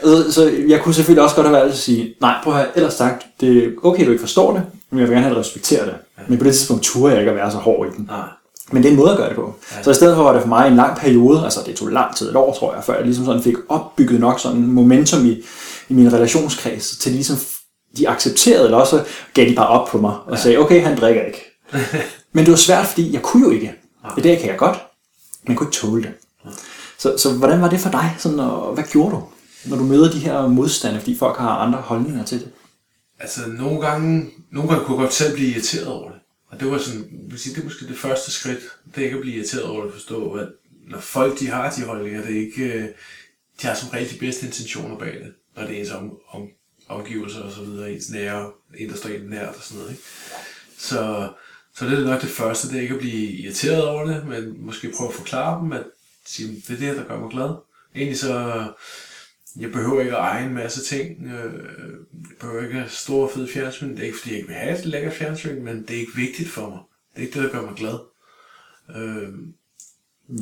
A: så, så jeg kunne selvfølgelig også godt have valgt at sige, nej, prøv at høre, ellers tak, det er okay, du ikke forstår det, men jeg vil gerne have, at respektere det. Men på det tidspunkt turde jeg ikke at være så hård i den.
B: Nej.
A: Men det er en måde at gøre det på. Ja. Så i stedet for var det for mig en lang periode, altså det tog lang tid, et år tror jeg, før jeg ligesom sådan fik opbygget nok sådan momentum i, i min relationskreds, til ligesom de accepterede, eller også gav de bare op på mig og ja. sagde, okay, han drikker ikke. men det var svært, fordi jeg kunne jo ikke. I dag kan jeg godt, men jeg kunne ikke tåle det. Så, så hvordan var det for dig, sådan, og hvad gjorde du, når du møder de her modstande, fordi folk har andre holdninger til det?
B: Altså, nogle gange, nogle gange kunne jeg godt selv blive irriteret over det. Og det var sådan, vil sige, det er måske det første skridt, det er ikke at blive irriteret over det, forstå, at når folk de har de holdninger, det er ikke, øh, de har som regel de bedste intentioner bag det, når det er ens om, om, omgivelser og så videre, ens nære, en der står en nært og sådan noget, ikke? Så, så det er nok det første, det er ikke at blive irriteret over det, men måske prøve at forklare dem, at sige, det er det, der gør mig glad. Egentlig så, jeg behøver ikke at eje en masse ting. Øh, jeg behøver ikke have store fede fjernsyn. Det er ikke fordi, jeg ikke vil have et lækkert fjernsyn, men det er ikke vigtigt for mig. Det er ikke det, der gør mig glad. Øh,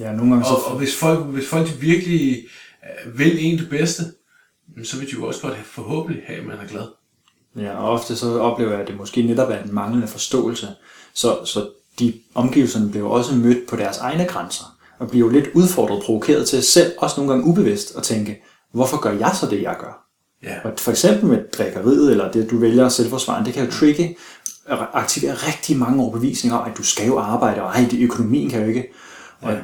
A: ja, nogle gange så...
B: Og, og hvis folk, hvis folk virkelig øh, vil en det bedste, så vil de jo også godt have, forhåbentlig have, at man er glad.
A: Ja, og ofte så oplever jeg, at det måske netop er en manglende forståelse. Så, så de omgivelserne bliver også mødt på deres egne grænser, og bliver jo lidt udfordret, provokeret til selv, også nogle gange ubevidst, at tænke, hvorfor gør jeg så det, jeg gør?
B: Ja.
A: Og for eksempel med drikkeriet, eller det, du vælger selvforsvaren, det kan jo trigge, aktivere rigtig mange overbevisninger om, at du skal jo arbejde, og ej, det, økonomien kan jo ikke. Og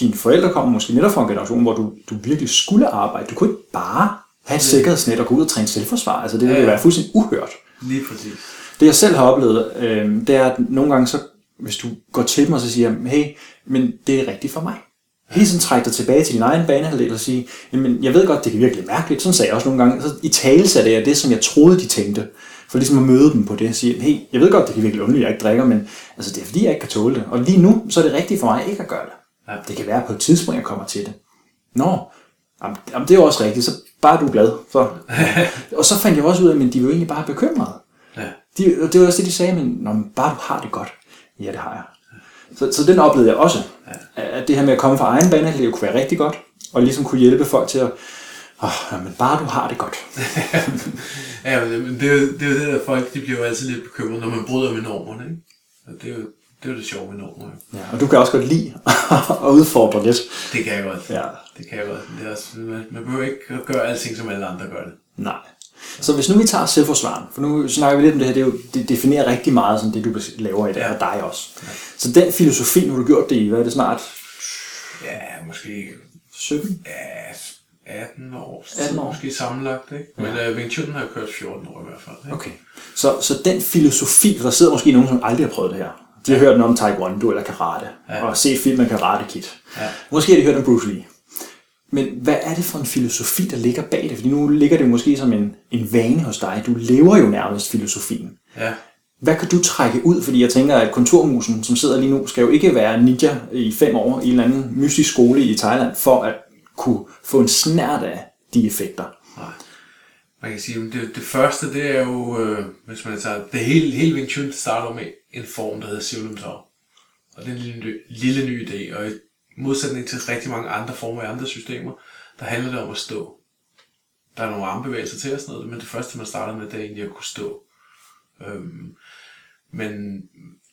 A: dine forældre kommer måske netop fra en generation, hvor du, du virkelig skulle arbejde. Du kunne ikke bare have et sikkerhedsnet og gå ud og træne selvforsvar. Altså det ville
B: ja.
A: være fuldstændig uhørt.
B: Lige præcis.
A: Det jeg selv har oplevet, øh, det er, at nogle gange så, hvis du går til dem og så siger, hey, men det er rigtigt for mig. Hele tiden træk dig tilbage til din egen banehalvdel og sige, jamen jeg ved godt, det kan virkelig mærkeligt. Sådan sagde jeg også nogle gange. Så i tale satte jeg det, som jeg troede, de tænkte. For ligesom at møde dem på det og sige, hey, jeg ved godt, det kan virkelig underligt, at jeg ikke drikker, men altså, det er fordi, jeg ikke kan tåle det. Og lige nu, så er det rigtigt for mig ikke at gøre det.
B: Ja.
A: Det kan være på et tidspunkt, jeg kommer til det. Nå, jamen, det er jo også rigtigt, så bare du er glad. Så. og så fandt jeg også ud af, at de var egentlig bare bekymrede.
B: Ja.
A: De, det var også det, de sagde, men når bare du har det godt. Ja, det har jeg. Så, så den oplevede jeg også. Ja. At det her med at komme fra egen banehalvdel kunne være rigtig godt. Og ligesom kunne hjælpe folk til at, oh, men bare du har det godt.
B: ja, men det, er jo- det er jo det, der folk de bliver jo altid lidt bekymrede, når man bryder med normerne. Ikke? Og det er jo det, er jo det sjove ved Norden.
A: Ja, og du kan også godt lide at udfordre lidt.
B: Det kan jeg godt.
A: Ja.
B: Det kan jeg godt. Det er også, man, man behøver ikke at gøre alting, som alle andre gør det.
A: Nej. Så hvis nu vi tager selvforsvaren, for nu snakker vi lidt om det her, det, er jo, det definerer rigtig meget sådan det, du laver i dag, ja. og dig også. Ja. Så den filosofi, nu har du gjort det i, hvad er det snart?
B: Ja, måske
A: 17?
B: ja, 18 år.
A: 18 år.
B: Måske sammenlagt, ikke? Men ja. Wing Chun har kørt 14 år i hvert fald. Ikke?
A: Okay. Så, så den filosofi, der sidder måske nogen, som aldrig har prøvet det her. De har hørt noget om Taekwondo eller Karate, ja. og set filmen Karate Kid.
B: Ja.
A: Måske har de hørt om Bruce Lee. Men hvad er det for en filosofi, der ligger bag det? Fordi nu ligger det måske som en, en vane hos dig. Du lever jo nærmest filosofien.
B: Ja.
A: Hvad kan du trække ud? Fordi jeg tænker, at kontormusen, som sidder lige nu, skal jo ikke være ninja i fem år i en eller anden mystisk skole i Thailand, for at kunne få en snært af de effekter.
B: Nej. Man kan sige, at det, det første, det er jo, øh, hvis man tager det hele, hele Wing Chun, starter med en form, der hedder Tau. Og det er en lille, lille ny idé, og modsætning til rigtig mange andre former i andre systemer, der handler det om at stå. Der er nogle armbevægelser til og sådan noget, men det første, man starter med, det er egentlig at kunne stå. Øhm, men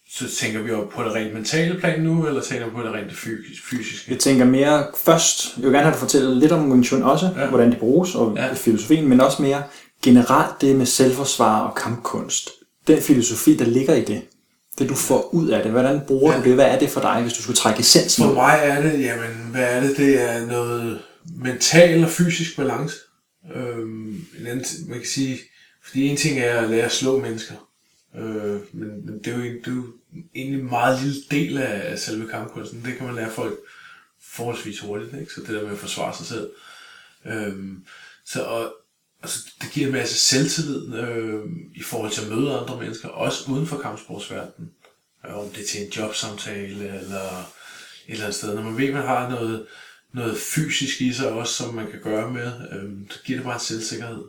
B: så tænker vi jo på det rent mentale plan nu, eller tænker vi på det rent fysiske?
A: Jeg tænker mere først, jeg vil gerne have dig fortælle lidt om Wing Chun også, ja. hvordan de bruges, og ja. filosofien, men også mere generelt det med selvforsvar og kampkunst. Den filosofi, der ligger i det. Det du får ud af det. Hvordan bruger ja. du det? Hvad er det for dig, hvis du skulle trække essensen
B: For mig er det, jamen, hvad er det? Det er noget mental og fysisk balance. Øhm, en anden, man kan sige, fordi en ting er at lære at slå mennesker. Øh, men, men det, er jo, det er jo egentlig en meget lille del af selve kampkunsten. Det kan man lære folk forholdsvis hurtigt, ikke? Så det der med at forsvare sig selv. Øhm, så og, altså, det giver en masse selvtillid øh, i forhold til at møde andre mennesker, også uden for kampsportsverdenen. Om det er til en jobsamtale eller et eller andet sted. Når man ved, at man har noget, noget fysisk i sig også, som man kan gøre med, øh, så giver det bare en selvsikkerhed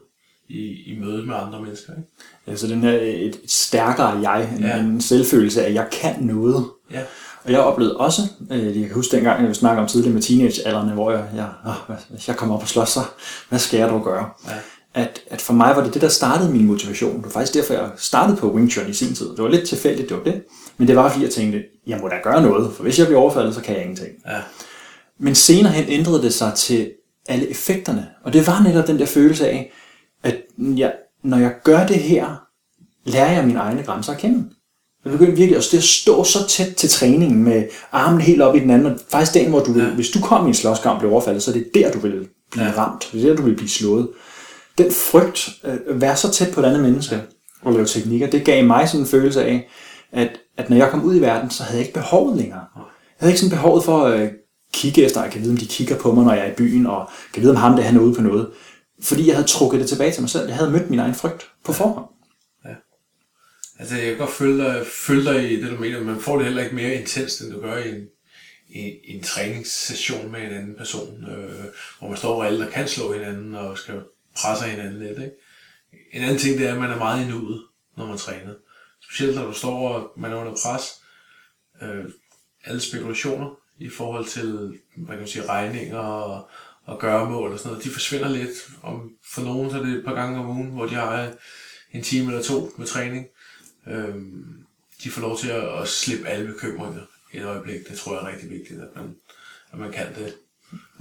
B: i, i mødet med andre mennesker. Ikke?
A: Ja, så den her et, et stærkere jeg, en, ja. en selvfølelse af, at jeg kan noget.
B: Ja.
A: Og jeg oplevede også, øh, jeg kan huske dengang, jeg snakkede om tidligere med teenagealderne, hvor jeg, jeg åh, jeg kommer op og slås, så hvad skal jeg dog gøre?
B: Ja.
A: At, at for mig var det det, der startede min motivation. Det var faktisk derfor, jeg startede på Wing Chun i sin tid. Det var lidt tilfældigt, det var det. Men det var fordi, jeg tænkte, jeg må da gøre noget, for hvis jeg bliver overfaldet, så kan jeg ingenting.
B: Ja.
A: Men senere hen ændrede det sig til alle effekterne. Og det var netop den der følelse af, at jeg, når jeg gør det her, lærer jeg mine egne grænser at kende. Jeg begyndte virkelig at stå så tæt til træningen med armen helt op i den anden. Og faktisk dagen, hvor du, ja. hvis du kom i en slåskamp og blev overfaldet, så er det der, du vil blive ja. ramt. Det er der, du vil blive slået. Den frygt, at være så tæt på et andet menneske og lave teknikker, det gav mig sådan en følelse af, at, at når jeg kom ud i verden, så havde jeg ikke behovet længere. Jeg havde ikke sådan behovet for at kigge efter, jeg kan vide, om de kigger på mig, når jeg er i byen, og kan vide, om ham der han er ude på noget. Fordi jeg havde trukket det tilbage til mig selv. Jeg havde mødt min egen frygt på forhånd.
B: Ja. Altså, jeg kan godt følge dig, følge dig i det, du mener. Man får det heller ikke mere intenst, end du gør i en, i, i en træningssession med en anden person, øh, hvor man står og alle, der kan slå hinanden og skal presser hinanden lidt. Ikke? En anden ting, det er, at man er meget i nuet, når man træner. Specielt når du står og man er under pres. Øh, alle spekulationer i forhold til, man kan sige, regninger og, og gøremål og sådan noget, de forsvinder lidt. Om, for nogen så er det et par gange om ugen, hvor de har en time eller to med træning. Øh, de får lov til at, at slippe alle bekymringer i et øjeblik. Det tror jeg er rigtig vigtigt, at man, at man kan det.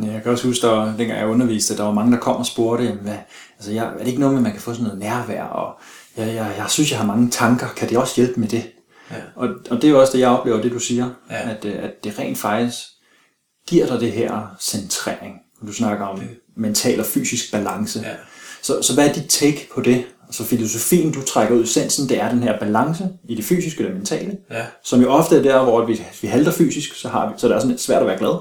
A: Ja, jeg kan også huske, at dengang jeg underviste, at der var mange, der kom og spurgte, hvad, altså jeg, er det ikke noget med, at man kan få sådan noget nærvær, og jeg, jeg, jeg synes, jeg har mange tanker, kan det også hjælpe med det?
B: Ja.
A: Og, og det er jo også det, jeg oplever, det du siger,
B: Ja.
A: at, øh, at det rent faktisk giver dig det her centrering. Du snakker om
B: Det-
A: mental og fysisk balance.
B: Ja.
A: Så, så hvad er dit take på det? Altså filosofien, du trækker ud i essensen, det er den her balance i det fysiske og det mentale,
B: Ja.
A: som jo ofte er der, hvor vi, vi halter fysisk, så, har vi, så er det også lidt svært at være glad.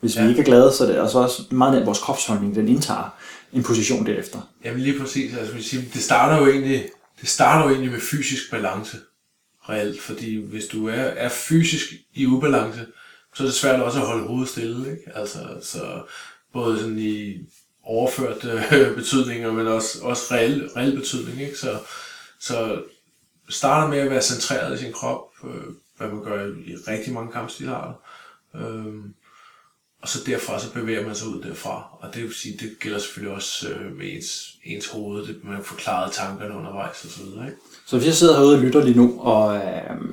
A: Hvis ja. vi ikke er glade, så er det altså også meget nemt vores kropsholdning, den indtager en position derefter.
B: Jamen lige præcis, altså vil sige, det starter jo egentlig, det starter jo egentlig med fysisk balance, reelt, fordi hvis du er, er fysisk i ubalance, så er det svært også at holde hovedet stille, ikke? Altså, så både sådan i overført øh, betydninger, men også, også reel, reel betydning, ikke? Så, så starter med at være centreret i sin krop, øh, hvad man gør i rigtig mange kampstilarter. Øh, og så derfra så bevæger man sig ud derfra. Og det vil sige, det gælder selvfølgelig også øh, med ens, ens hoved, det, man forklaret tankerne undervejs og så videre. Ikke?
A: Så hvis jeg sidder herude og lytter lige nu, og øh,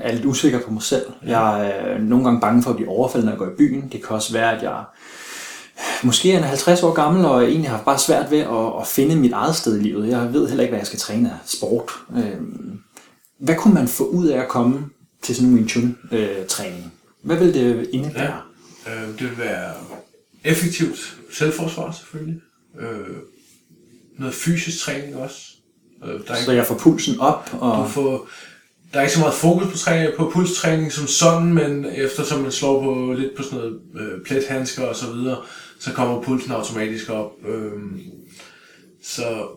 A: er lidt usikker på mig selv, jeg er nogle gange bange for at blive overfaldet, når jeg går i byen. Det kan også være, at jeg måske er en 50 år gammel, og egentlig har bare svært ved at, at finde mit eget sted i livet. Jeg ved heller ikke, hvad jeg skal træne af sport. Øh, hvad kunne man få ud af at komme til sådan en Wing Chun-træning? Hvad vil det indebære?
B: Ja, øh, det vil være effektivt selvforsvar selvfølgelig. Øh, noget fysisk træning også.
A: Øh, der er så ikke, jeg får pulsen op?
B: Og... Du får, der er ikke så meget fokus på, træning, på pulstræning som sådan, men eftersom man slår på lidt på sådan noget øh, plethandsker og så videre, så kommer pulsen automatisk op. Øh, så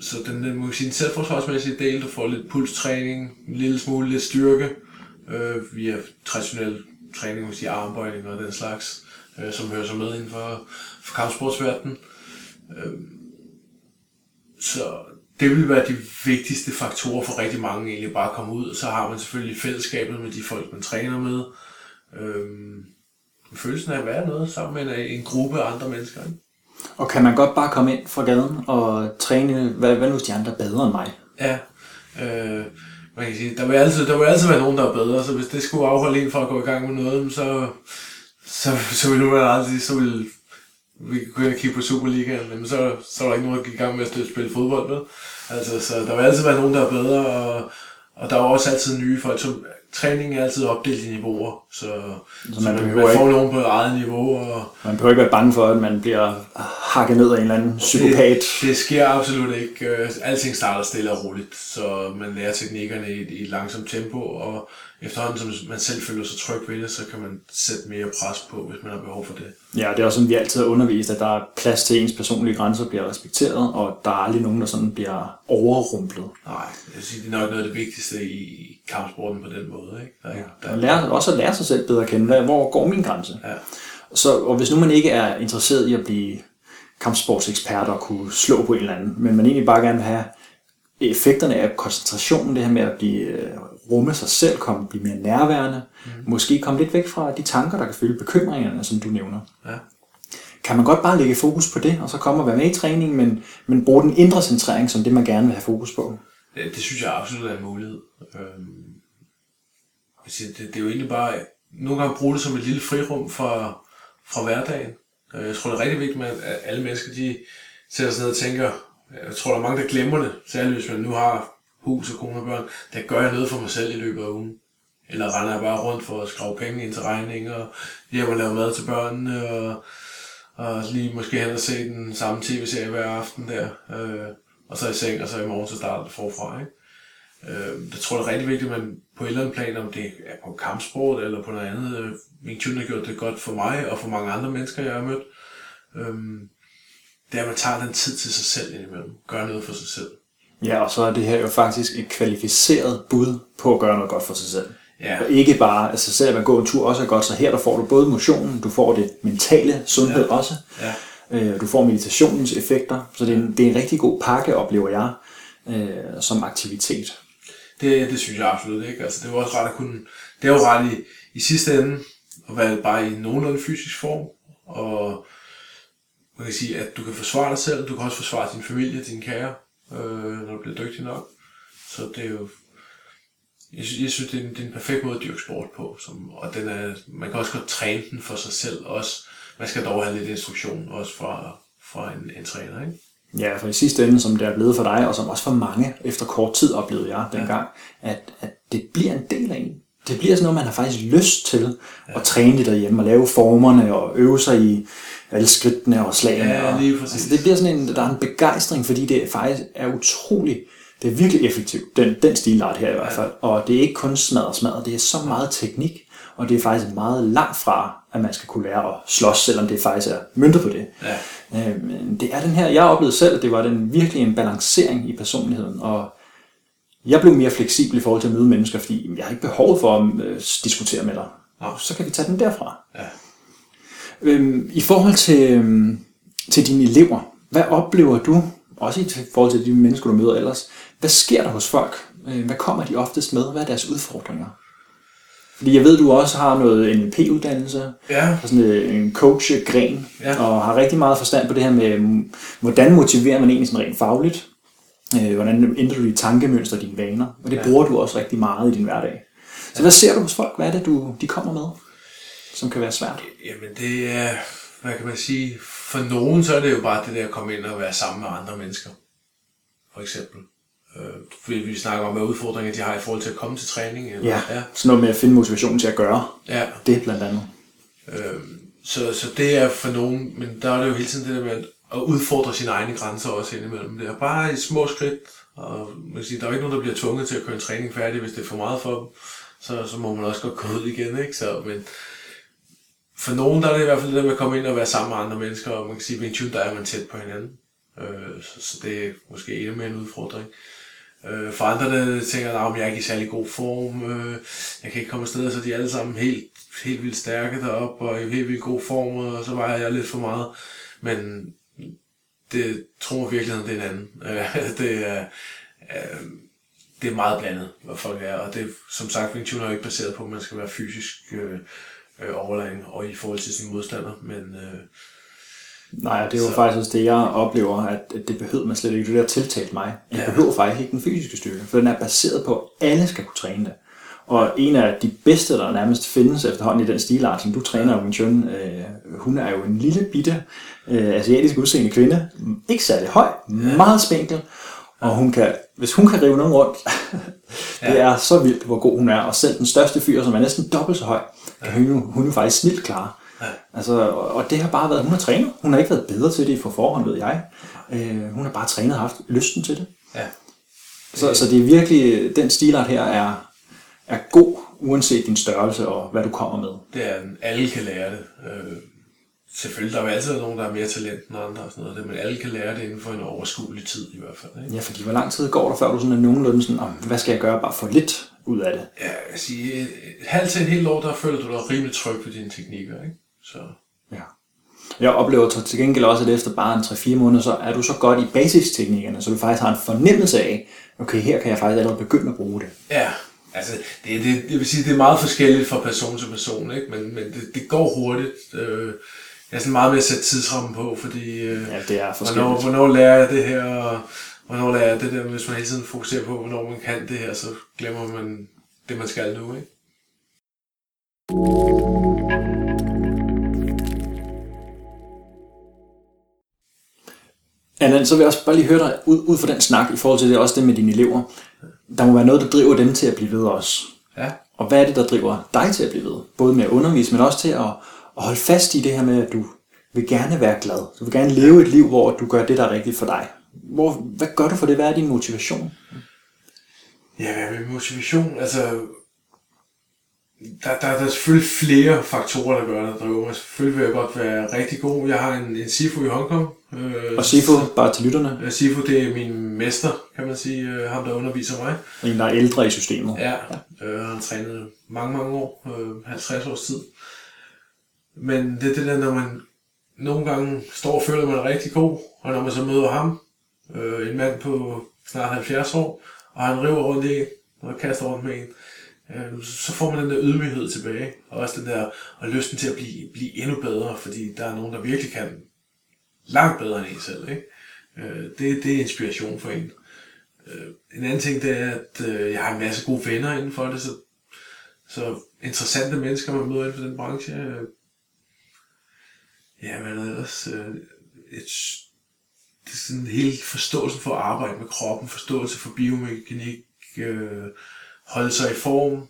B: så den, den, må sige, den selvforsvarsmæssige del, du får lidt pulstræning, en lille smule lidt styrke, øh, via traditionel træning, vil sige armbøjning og den slags, øh, som hører sig med inden for, for kampsportsverdenen. Øh, så det vil være de vigtigste faktorer for rigtig mange egentlig bare at komme ud, og så har man selvfølgelig fællesskabet med de folk, man træner med. Øh, følelsen af at være noget sammen med en, en gruppe af andre mennesker. Ikke?
A: Og kan man godt bare komme ind fra gaden og træne, hvad, hvad nu hvis de andre er bedre end mig?
B: Ja, øh, man kan sige, der vil, altid, der vil altid være nogen, der er bedre, så hvis det skulle afholde en fra at gå i gang med noget, så, så, så ville man aldrig, så ville vi kunne ind og kigge på Superligaen, men så, så var der ikke nogen, der gik i gang med at spille fodbold med. Altså, så der vil altid være nogen, der er bedre, og, og der er også altid nye folk, som træningen er altid opdelt i niveauer, så, så, så man, man, får ikke, nogen på eget niveau. Og,
A: man behøver ikke være bange for, at man bliver hakket ned af en eller anden psykopat.
B: Det, det sker absolut ikke. Øh, alting starter stille og roligt, så man lærer teknikkerne i, i et langsomt tempo, og efterhånden som man selv føler sig tryg ved det, så kan man sætte mere pres på, hvis man har behov for det.
A: Ja, det er også sådan, vi altid har undervist, at der er plads til ens personlige grænser bliver respekteret, og der er aldrig nogen, der sådan bliver overrumplet.
B: Nej, jeg vil sige, det er nok noget af det vigtigste i kampsporten på den måde. Ikke? Der, ja.
A: der, lære, også at lære sig selv bedre at kende, hvor går min grænse? Ja. Så, og hvis nu man ikke er interesseret i at blive kampsportsekspert og kunne slå på en eller anden, men man egentlig bare gerne vil have effekterne af koncentrationen, det her med at blive øh, rumme sig selv, komme, blive mere nærværende, mm. måske komme lidt væk fra de tanker, der kan følge bekymringerne, som du nævner. Ja. Kan man godt bare lægge fokus på det, og så komme og være med i træningen, men, men bruge den indre centrering som det, man gerne vil have fokus på?
B: Det, det synes jeg absolut er en mulighed. Øhm, det, det er jo egentlig bare, nogle gange bruge det som et lille frirum fra, fra hverdagen. Øh, jeg tror, det er rigtig vigtigt, at alle mennesker de sætter sig ned og tænker, jeg tror, der er mange, der glemmer det, særligt hvis man nu har hus og kone og børn, der gør jeg noget for mig selv i løbet af ugen. Eller render jeg bare rundt for at skrive penge ind til regninger, og hjem og lave mad til børnene, og, og lige måske hen og se den samme tv-serie hver aften der, øh, og så i seng, og så i morgen så starter det forfra. Ikke? Øh, jeg tror, det er rigtig vigtigt, at man på et eller andet plan, om det er på kampsport eller på noget andet, øh, Wing Chun har gjort det godt for mig og for mange andre mennesker, jeg har mødt, øh, det er, at man tager den tid til sig selv indimellem. Gør noget for sig selv.
A: Ja, og så er det her jo faktisk et kvalificeret bud på at gøre noget godt for sig selv. Ja. Og ikke bare, altså selvom man går en tur også er godt, så her der får du både motionen, du får det mentale sundhed ja. også, ja. Øh, du får meditationens effekter, så det er, en, det er en rigtig god pakke, oplever jeg, øh, som aktivitet.
B: Det, det synes jeg absolut ikke. Altså, det er jo også ret at kunne, det er jo ret i, i sidste ende at være bare i nogenlunde fysisk form, og man kan sige, at du kan forsvare dig selv, du kan også forsvare din familie, dine kære, øh, når du bliver dygtig nok. Så det er jo, jeg synes, jeg synes det, er en, det er en perfekt måde at dyrke sport på, som, og den er, man kan også godt træne den for sig selv også. Man skal dog have lidt instruktion også fra, fra en, en træner, ikke?
A: Ja, for i sidste ende, som det er blevet for dig, og som også for mange efter kort tid oplevede jeg dengang, ja. at, at det bliver en del af en. Det bliver sådan noget, man har faktisk lyst til ja. at træne det derhjemme, og lave formerne, og øve sig i alle skridtene og slagene.
B: Ja,
A: lige præcis. Altså, det bliver sådan en, der er en begejstring, fordi det faktisk er utroligt, det er virkelig effektivt, den, den stilart her i hvert fald. Og det er ikke kun smadret smadret, det er så meget teknik, og det er faktisk meget langt fra, at man skal kunne lære at slås, selvom det faktisk er myndet på det. Ja. Øhm, det er den her, jeg oplevede selv, at det var den virkelig en balancering i personligheden, og jeg blev mere fleksibel i forhold til at møde mennesker, fordi jeg har ikke behov for at øh, diskutere med dig. Ja. Så kan vi tage den derfra. Ja. Øhm, I forhold til, øhm, til dine elever, hvad oplever du, også i forhold til de mennesker, du møder ellers, hvad sker der hos folk? Øh, hvad kommer de oftest med? Hvad er deres udfordringer? Fordi jeg ved, du også har noget NLP-uddannelse,
B: Ja,
A: og sådan øh, en coach-gren,
B: Ja.
A: og har rigtig meget forstand på det her med, hvordan motiverer man egentlig sådan rent fagligt, øh, hvordan ændrer du dit tankemønster, dine vaner, og det
B: Ja.
A: bruger du også rigtig meget i din hverdag. Så hvad ser du hos folk? Hvad er det, du, de kommer med, som kan være svært?
B: Jamen det er, hvad kan man sige, for nogen så er det jo bare det der at komme ind og være sammen med andre mennesker, for eksempel. Øh, fordi vi snakker om, hvad udfordringer de har i forhold til at komme til træning. Eller,
A: Ja,
B: ja.
A: sådan noget med at finde motivationen til at gøre
B: ja.
A: det blandt andet.
B: Øh, så, så det er for nogen, men der er det jo hele tiden det der med at- udfordre sine egne grænser også indimellem. Det er bare i små skridt, og man kan sige, der er jo ikke nogen, der bliver tvunget til at køre en træning færdig, hvis det er for meget for dem. Så, så må man også godt gå ud igen, ikke? Så, men for nogen, der er det i hvert fald det der med at komme ind og være sammen med andre mennesker, og man kan sige, at Wing der er man tæt på hinanden. Øh, så, så, det er måske endnu mere en udfordring. Øh, for andre, der tænker, at jeg er ikke i særlig god form, øh, jeg kan ikke komme afsted, så de er alle sammen helt, helt vildt stærke deroppe, og i helt vildt god form, og så vejer jeg lidt for meget. Men det tror jeg virkelig, det er en anden. Øh, det er, øh, det er meget blandet, hvad folk er, og det som sagt, Wing Chun er jo ikke baseret på, at man skal være fysisk øh, øh, overlegen og i forhold til sin modstander, men øh,
A: Nej, det er jo
B: Så-
A: faktisk også det, jeg oplever, at det behøver man slet ikke. Det der tiltalt mig. Jeg
B: Ja.
A: behøver faktisk ikke den fysiske styrke, for den er baseret på, at alle skal kunne træne det. Og en af de bedste, der nærmest findes efterhånden i den stilart, som du træner, Wing Chun, øh, hun er jo en lille bitte øh, asiatisk udseende kvinde. Ikke særlig høj, meget spinkel. Og hun kan, hvis hun kan rive nogen rundt, det er så vildt, hvor god hun er. Og selv den største fyr, som er næsten dobbelt så høj, kan hun, jo- hun jo faktisk snilt klare.
B: Ja.
A: Altså, og det har bare været, hun har trænet. Hun har ikke været bedre til det på forhånd, ved jeg. Øh, hun har bare trænet og haft lysten til det.
B: ja.
A: Så, så det er virkelig, den stilart her er, er god, uanset din størrelse og hvad du kommer med.
B: Det er, alle kan lære det. Øh, selvfølgelig, der er jo altid nogen, der er mere talent end andre og sådan noget, men alle kan lære det inden for en overskuelig tid i hvert fald. Ikke?
A: Ja, fordi hvor lang tid går der, før du sådan er nogenlunde sådan, "Om, hvad skal jeg gøre bare for lidt ud af det?
B: Ja, jeg vil sige, et, halvt til et helt år, der føler du dig rimelig tryg ved dine teknikker. Ikke? Så,
A: Ja. Jeg oplever til- til gengæld også, at efter bare en 3-4 måneder, så er du så godt i basisteknikkerne, så du faktisk har en fornemmelse af, okay, her kan jeg faktisk allerede begynde at bruge det.
B: ja, altså, det, det, det vil sige, det er meget forskelligt fra person til person, ikke? men, men det, det går hurtigt. Øh, jeg er sådan meget med at sætte tidsrammen på, fordi øh,
A: Ja, det er
B: hvornår, hvornår lærer jeg det her, og hvornår lærer jeg det der, hvis man hele tiden fokuserer på, hvornår man kan det her, så glemmer man det, man skal nu. Ikke?
A: Anna, så vil jeg også bare lige høre dig ud, ud fra den snak i forhold til det, også det med dine elever. Der må være noget, der driver dem til at blive ved også.
B: Ja.
A: Og hvad er det, der driver dig til at blive ved? Både med at undervise, men også til at, at holde fast i det her med, at du vil gerne være glad. Du vil gerne leve et liv, hvor du gør det, der er rigtigt for dig. Hvor, hvad gør du for det? Hvad er din motivation?
B: Ja, hvad med motivation? Altså, der, der, der er selvfølgelig flere faktorer, der gør, der driver mig. Selvfølgelig vil jeg godt være rigtig god. Jeg har en, en Sifu i Hongkong. Øh,
A: Og Sifo, bare til lytterne,
B: øh, Sifu, det er min mester, kan man sige. Øh, ham, der underviser mig.
A: en, der er ældre i systemet.
B: Ja, øh, han trænet mange, mange år. Øh, 50 års tid. Men det er det der, når man nogle gange står og føler, at man er rigtig god, og når man så møder ham, øh, en mand på snart 70 år, og han river rundt i en, og kaster rundt med en, øh, så får man den der ydmyghed tilbage, og også den der, og lysten til at blive, blive endnu bedre, fordi der er nogen, der virkelig kan langt bedre end en selv. Ikke? Øh, det, det er inspiration for en. Øh, en anden ting, det er, at øh, jeg har en masse gode venner inden for det, så, så interessante mennesker, man møder inden for den branche. Øh, ja, hvad er det ellers? Øh, et, det er sådan hele forståelsen for at arbejde med kroppen, forståelse for biomekanik, øh, holde sig i form,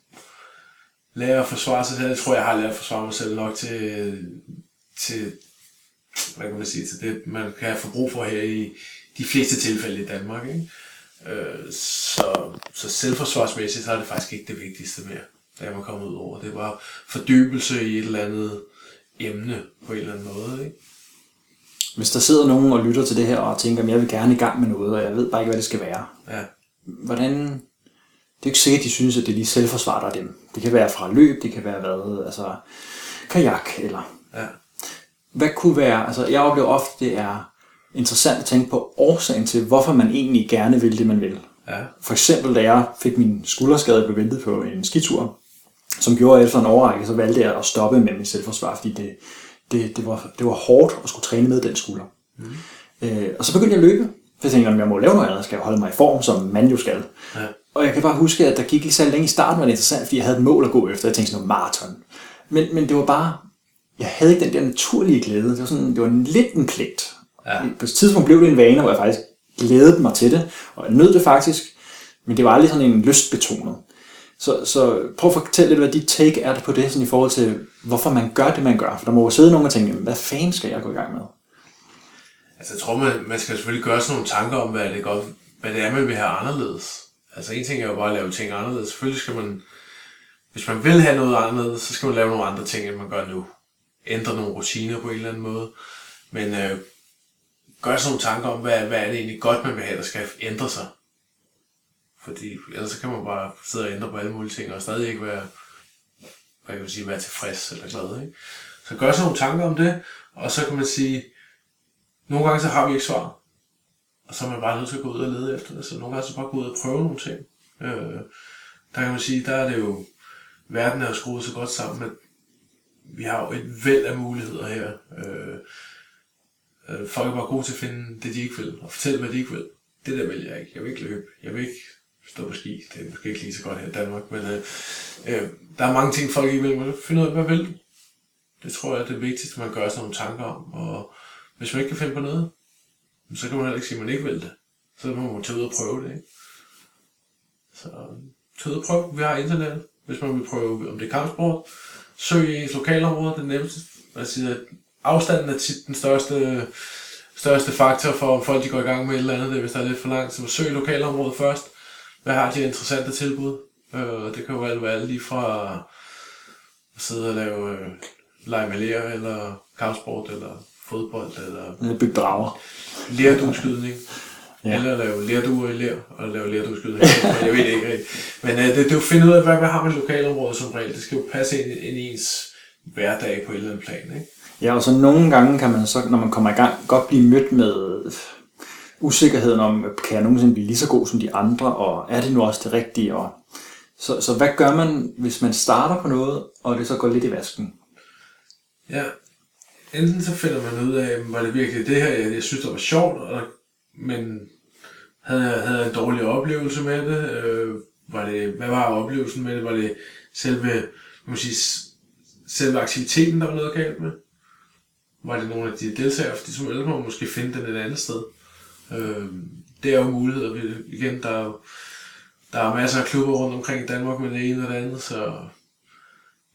B: lære at forsvare sig selv. Jeg tror, jeg har lært at forsvare mig selv nok til, til hvad kan man sige, til det, man kan få brug for her i de fleste tilfælde i Danmark. Ikke? Øh, så, så selvforsvarsmæssigt, så er det faktisk ikke det vigtigste mere, da jeg var kommet ud over. Det var fordybelse i et eller andet emne på en eller anden måde. Ikke?
A: Hvis der sidder nogen og lytter til det her og tænker, at jeg vil gerne i gang med noget, og jeg ved bare ikke, hvad det skal være.
B: Ja.
A: Hvordan... Det er ikke sikkert, de synes, at det lige selvforsvar, der er dem. Det kan være fra løb, det kan være hvad, altså kajak, eller
B: Ja.
A: hvad kunne være, altså jeg oplever ofte, det er interessant at tænke på årsagen til, hvorfor man egentlig gerne vil det, man vil.
B: Ja.
A: For eksempel, da jeg fik min skulderskade blev ventet på en skitur, som gjorde at efter en overrække, så valgte jeg at stoppe med min selvforsvar, fordi det, det, det, var, det var hårdt at skulle træne med den skulder. Mm. Øh, og så begyndte jeg at løbe, for jeg tænkte, om jeg må lave noget andet, skal jeg holde mig i form, som man jo skal. Ja. Og jeg kan bare huske, at der gik ikke så længe i starten, var det interessant, fordi jeg havde et mål at gå efter. Jeg tænkte sådan noget maraton. Men, men det var bare, jeg havde ikke den der naturlige glæde. Det var, sådan, det var lidt en pligt. Ja. På et tidspunkt blev det en vane, hvor jeg faktisk glædede mig til det, og jeg nød det faktisk, men det var aldrig sådan en lystbetonet. Så, så prøv at fortælle lidt, hvad dit take er på det, sådan i forhold til, hvorfor man gør det, man gør. For der må jo sidde nogen og tænke, hvad fanden skal jeg gå i gang med?
B: Altså, jeg tror, man, man skal selvfølgelig gøre sådan nogle tanker om, hvad det, godt, hvad det er, man vil have anderledes. Altså, en ting er jo bare at lave ting anderledes. Selvfølgelig skal man, hvis man vil have noget anderledes, så skal man lave nogle andre ting, end man gør nu. Ændre nogle rutiner på en eller anden måde. Men øh, gør sådan nogle tanker om, hvad, hvad er det egentlig godt, man vil have, der skal ændre sig. Fordi ellers så kan man bare sidde og ændre på alle mulige ting, og stadig ikke være, hvad kan man sige, være tilfreds eller glad. Ikke? Så gør sig nogle tanker om det, og så kan man sige, nogle gange så har vi ikke svar. Og så er man bare nødt til at gå ud og lede efter det. Så nogle gange så bare gå ud og prøve nogle ting. Øh, der kan man sige, der er det jo, verden er jo skruet så godt sammen, at vi har jo et væld af muligheder her. Øh, øh, folk er bare gode til at finde det, de ikke vil, og fortælle, hvad de ikke vil. Det der vil jeg ikke. Jeg vil ikke løbe. Jeg vil ikke stå på ski. Det er måske ikke lige så godt her i Danmark, men øh, øh, der er mange ting, folk ikke vil. Finde ud af, hvad vil du? Det tror jeg er det vigtigste, man gør sig nogle tanker om. Og hvis man ikke kan finde på noget, så kan man heller ikke sige, at man ikke vil det. Så må man tage ud og prøve det. Ikke? Så tage ud og prøve. Vi har internet. Hvis man vil prøve, om det er kampsport, søg i ens lokalområde. Det nemmeste. Man siger, at afstanden er tit den største, største faktor for, om folk de går i gang med et eller andet, det, hvis der er lidt for langt. Så søg lokalområdet først. Hvad har de interessante tilbud? Øh, det kan jo være alt lige fra at sidde og lave øh, lege eller kampsport, eller fodbold, eller...
A: Bygge drager.
B: Lærdueskydning. Ja. Eller lave lærduer i lær, og lave lærdueskydning. jeg ved det ikke rigtigt. Men uh, det, det er jo at finde ud af, hvad, hvad har man lokalområde som regel. Det skal jo passe ind, ind i ens hverdag på et eller andet plan, ikke?
A: Ja, og så nogle gange kan man så, når man kommer i gang, godt blive mødt med usikkerheden om, kan jeg nogensinde blive lige så god som de andre, og er det nu også det rigtige? Og så, så hvad gør man, hvis man starter på noget, og det så går lidt i vasken?
B: Ja, enten så finder man ud af, var det virkelig det her, jeg, jeg synes, det var sjovt, og, men havde jeg, havde jeg en dårlig oplevelse med det? Øh, var det, hvad var oplevelsen med det? Var det selve, man sige, selve aktiviteten, der var noget galt med? Var det nogle af de deltagere, fordi som ældre må måske finde den et andet sted? Øh, det er jo muligheder. Igen, der er jo, der er masser af klubber rundt omkring i Danmark med det ene og det andet, så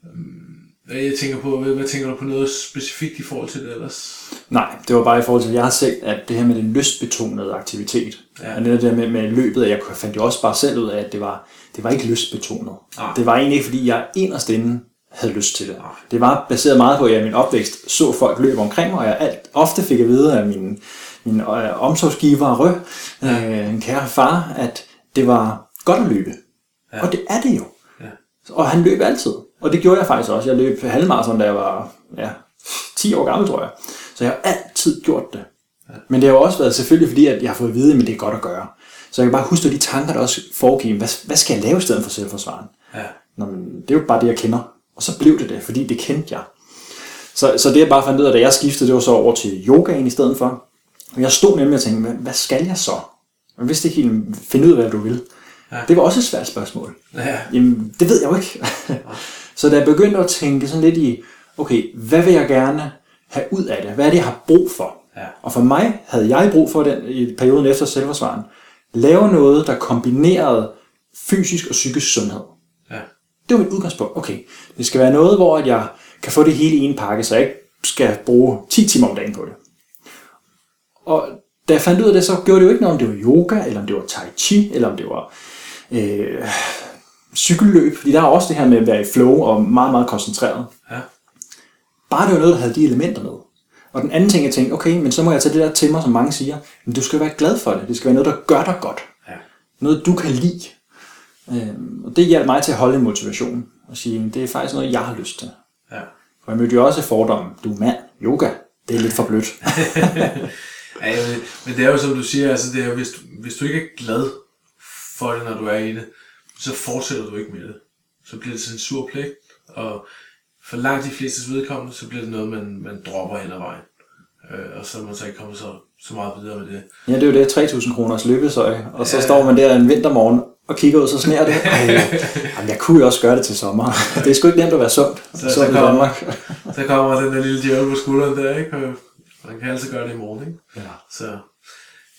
B: øh, jeg tænker på, hvad, hvad tænker du på noget specifikt i forhold til det ellers?
A: Nej, det var bare i forhold til, at jeg har set, at det her med den lystbetonede aktivitet, ja. og det der med, med løbet, jeg fandt jo også bare selv ud af, at det var, det var ikke lystbetonet. Ah. Det var egentlig ikke, fordi jeg inderst inde havde lyst til det. Det var baseret meget på, at jeg i min opvækst så folk løbe omkring mig, og jeg alt, ofte fik at vide af mine min øh, omsorgsgiver Rø, øh, en kære far, at det var godt at løbe. Ja. Og det er det jo. Ja. Og han løb altid. Og det gjorde jeg faktisk også. Jeg løb halvmarathon, da jeg var ja, 10 år gammel, tror jeg. Så jeg har altid gjort det. Ja. Men det har jo også været selvfølgelig fordi, at jeg har fået at vide, at det er godt at gøre. Så jeg kan bare huske de tanker, der også foregik. Hvad, hvad skal jeg lave i stedet for selvforsvaren? Ja. Nå, men det er jo bare det, jeg kender. Og så blev det det, fordi det kendte jeg. Så, så det jeg bare fandt ud af, da jeg skiftede, det var så over til yogaen i stedet for. Og jeg stod nemlig og tænkte, hvad skal jeg så? Jeg vidste ikke helt, finde ud af, hvad du vil. Ja. Det var også et svært spørgsmål. Ja. Jamen, det ved jeg jo ikke. så da jeg begyndte at tænke sådan lidt i, okay, hvad vil jeg gerne have ud af det? Hvad er det, jeg har brug for? Ja. Og for mig havde jeg brug for den i perioden efter selvforsvaren. Lave noget, der kombinerede fysisk og psykisk sundhed. Ja. Det var mit udgangspunkt. Okay, det skal være noget, hvor jeg kan få det hele i en pakke, så jeg ikke skal bruge 10 timer om dagen på det. Og da jeg fandt ud af det, så gjorde det jo ikke noget, om det var yoga, eller om det var tai chi, eller om det var øh, cykelløb. Fordi der er også det her med at være i flow og meget, meget koncentreret. Ja. Bare det var noget, der havde de elementer med. Og den anden ting, jeg tænkte, okay, men så må jeg tage det der til mig, som mange siger. Men du skal være glad for det. Det skal være noget, der gør dig godt. Ja. Noget, du kan lide. Øhm, og det hjalp mig til at holde en motivation. Og sige, det er faktisk noget, jeg har lyst til. Ja. For jeg mødte jo også fordom, du er mand, yoga, det er lidt for blødt.
B: Ja, men det er jo som du siger, altså det er, hvis, du, hvis du ikke er glad for det, når du er i det, så fortsætter du ikke med det. så bliver det til en sur pligt, og for langt de fleste vedkommende, så bliver det noget, man, man dropper hen ad vejen. Øh, og så er man så ikke kommet så, så meget videre med det.
A: Ja, det er jo det, 3.000 kroners løbesøj, og så ja. står man der en vintermorgen og kigger ud, så sner det. Ej, jamen, jeg kunne jo også gøre det til sommer. Det er sgu ikke nemt at være sundt.
B: Så, så, kommer, Danmark. så kommer den der lille djævel på skulderen der, ikke? Og kan altid gøre det i morgen, ikke?
A: Ja.
B: Så,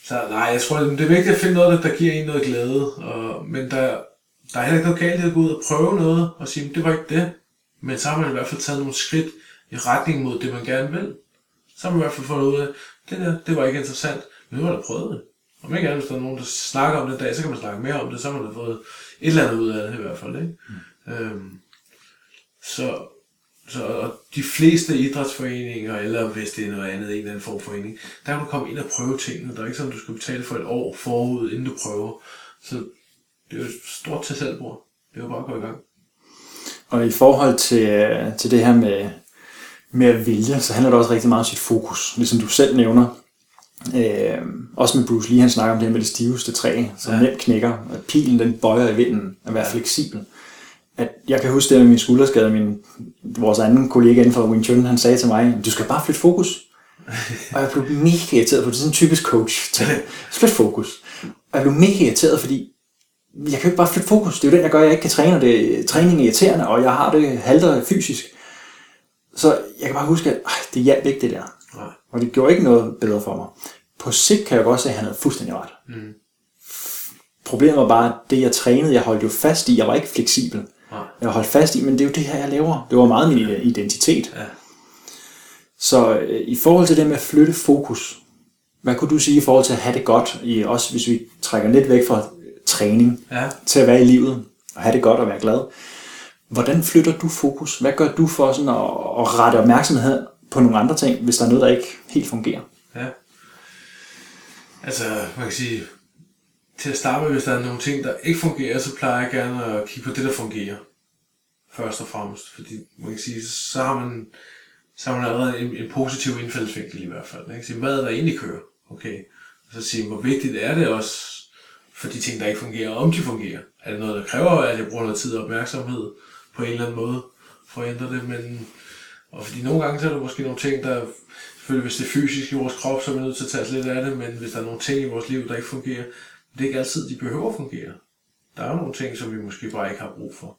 B: så nej, jeg tror, det er vigtigt at finde noget, der giver en noget glæde. Og, men der, der er heller ikke noget galt i at gå ud og prøve noget og sige, det var ikke det. Men så har man i hvert fald taget nogle skridt i retning mod det, man gerne vil. Så har man i hvert fald fundet ud af, det der, det var ikke interessant, men nu har jeg prøvet det. Om ikke andet, hvis der er nogen, der snakker om det dag, så kan man snakke mere om det, så har man da fået et eller andet ud af det i hvert fald. Ikke? Mm. Øhm, så, så og de fleste idrætsforeninger, eller hvis det er noget andet, en eller anden form for forening, der kan du komme ind og prøve tingene. Der er ikke sådan, at du skal betale for et år forud, inden du prøver. Så det er jo stort til selvbrug. Det er jo bare at gå i gang.
A: Og i forhold til, til det her med, med at vælge, så handler det også rigtig meget om sit fokus. Ligesom du selv nævner, øh, også med Bruce Lee, han snakker om det her med det stiveste træ, som ja. nemt knækker. At pilen den bøjer i vinden, at være ja. fleksibel. At jeg kan huske det med min skulderskade, min, vores anden kollega inden for Wing Chun, han sagde til mig, du skal bare flytte fokus. og jeg blev mega irriteret på det. Er sådan en typisk coach. Flyt fokus. Og jeg blev mega irriteret, fordi jeg kan jo ikke bare flytte fokus. Det er jo den, jeg gør, jeg ikke kan træne, og det, træning er irriterende, og jeg har det halter fysisk. Så jeg kan bare huske, at øh, det hjalp ikke det der. Nej. Og det gjorde ikke noget bedre for mig. På sigt kan jeg godt se, at han havde fuldstændig ret. Mm. Problemet var bare, at det jeg trænede, jeg holdt jo fast i. Jeg var ikke fleksibel. Nej. Jeg holdt fast i, men det er jo det her, jeg laver. Det var meget min identitet. Ja. Så øh, i forhold til det med at flytte fokus, hvad kunne du sige i forhold til at have det godt, i, også hvis vi trækker lidt væk fra træning, ja. til at være i livet, og have det godt og være glad. Hvordan flytter du fokus? Hvad gør du for sådan at, at rette opmærksomhed på nogle andre ting, hvis der er noget, der ikke helt fungerer?
B: Ja. Altså, man kan sige, til at starte med, hvis der er nogle ting, der ikke fungerer, så plejer jeg gerne at kigge på det, der fungerer. Først og fremmest. Fordi man kan sige, så har man, så har man allerede en, en positiv indfaldsvinkel i hvert fald. Ikke? Så, hvad er der egentlig kører? Okay. Og så sige, hvor vigtigt er det også for de ting, der ikke fungerer, om de fungerer. Er det noget, der kræver, at jeg bruger noget tid og opmærksomhed på en eller anden måde for at ændre det? Men, og fordi nogle gange så er der måske nogle ting, der selvfølgelig hvis det er fysisk i vores krop, så er vi nødt til at tage os lidt af det, men hvis der er nogle ting i vores liv, der ikke fungerer, det er ikke altid, de behøver at fungere. Der er nogle ting, som vi måske bare ikke har brug for.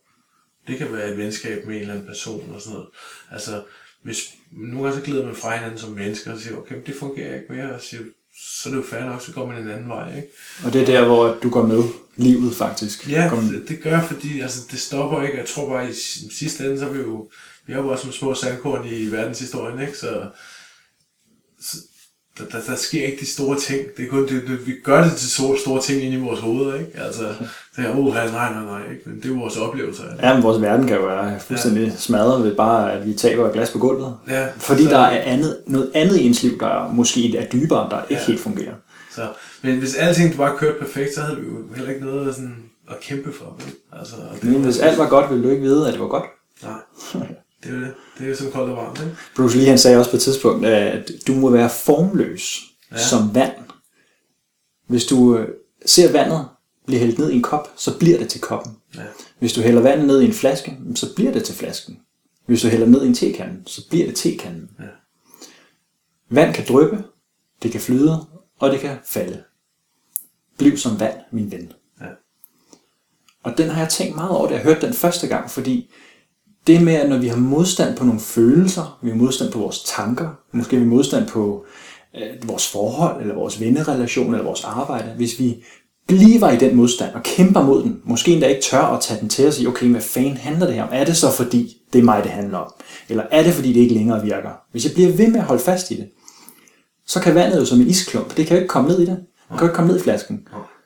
B: Det kan være et venskab med en eller anden person og sådan noget. Altså, hvis nogle gange så glider man fra hinanden som mennesker og siger, okay, det fungerer ikke mere, og siger, så er det jo fair nok, så går man en anden vej. Ikke?
A: Og det er der, hvor du går med livet faktisk.
B: Ja, det, det gør fordi altså, det stopper ikke. Jeg tror bare, i sidste ende, så er vi jo, vi er jo bare som små sandkorn i verdenshistorien, ikke? Så, så der, der, der, sker ikke de store ting. Det er kun, det, det, vi gør det til store, store ting ind i vores hoveder, ikke? Altså, det er, oh, nej, nej, nej, ikke? Men det er vores oplevelser. Ikke?
A: Ja, men vores verden kan jo være fuldstændig ja. smadret ved bare, at vi taber et glas på gulvet. Ja, Fordi så, der er andet, noget andet i ens liv, der måske er dybere, der ikke ja. helt fungerer.
B: Så, men hvis alting bare kørte perfekt, så havde vi jo heller ikke noget sådan at kæmpe for. Altså,
A: det men hvis alt var godt, ville du ikke vide, at det var godt.
B: Nej. Det er det. Det er jo sådan koldt og varmt, ikke?
A: Bruce Lee han sagde også på et tidspunkt, at du må være formløs ja. som vand. Hvis du øh, ser vandet blive hældt ned i en kop, så bliver det til koppen. Ja. Hvis du hælder vandet ned i en flaske, så bliver det til flasken. Hvis du hælder ned i en tekande, så bliver det tekanden. Ja. Vand kan dryppe, det kan flyde, og det kan falde. Bliv som vand, min ven. Ja. Og den har jeg tænkt meget over, da jeg hørte den første gang, fordi det med, at når vi har modstand på nogle følelser, vi har modstand på vores tanker, måske vi har modstand på øh, vores forhold, eller vores vennerelation, eller vores arbejde, hvis vi bliver i den modstand og kæmper mod den, måske endda ikke tør at tage den til og sige, okay, hvad fanden handler det her om? Er det så fordi, det er mig, det handler om? Eller er det fordi, det ikke længere virker? Hvis jeg bliver ved med at holde fast i det, så kan vandet jo som en isklump, det kan jo ikke komme ned i det. Det kan jo ikke komme ned i flasken.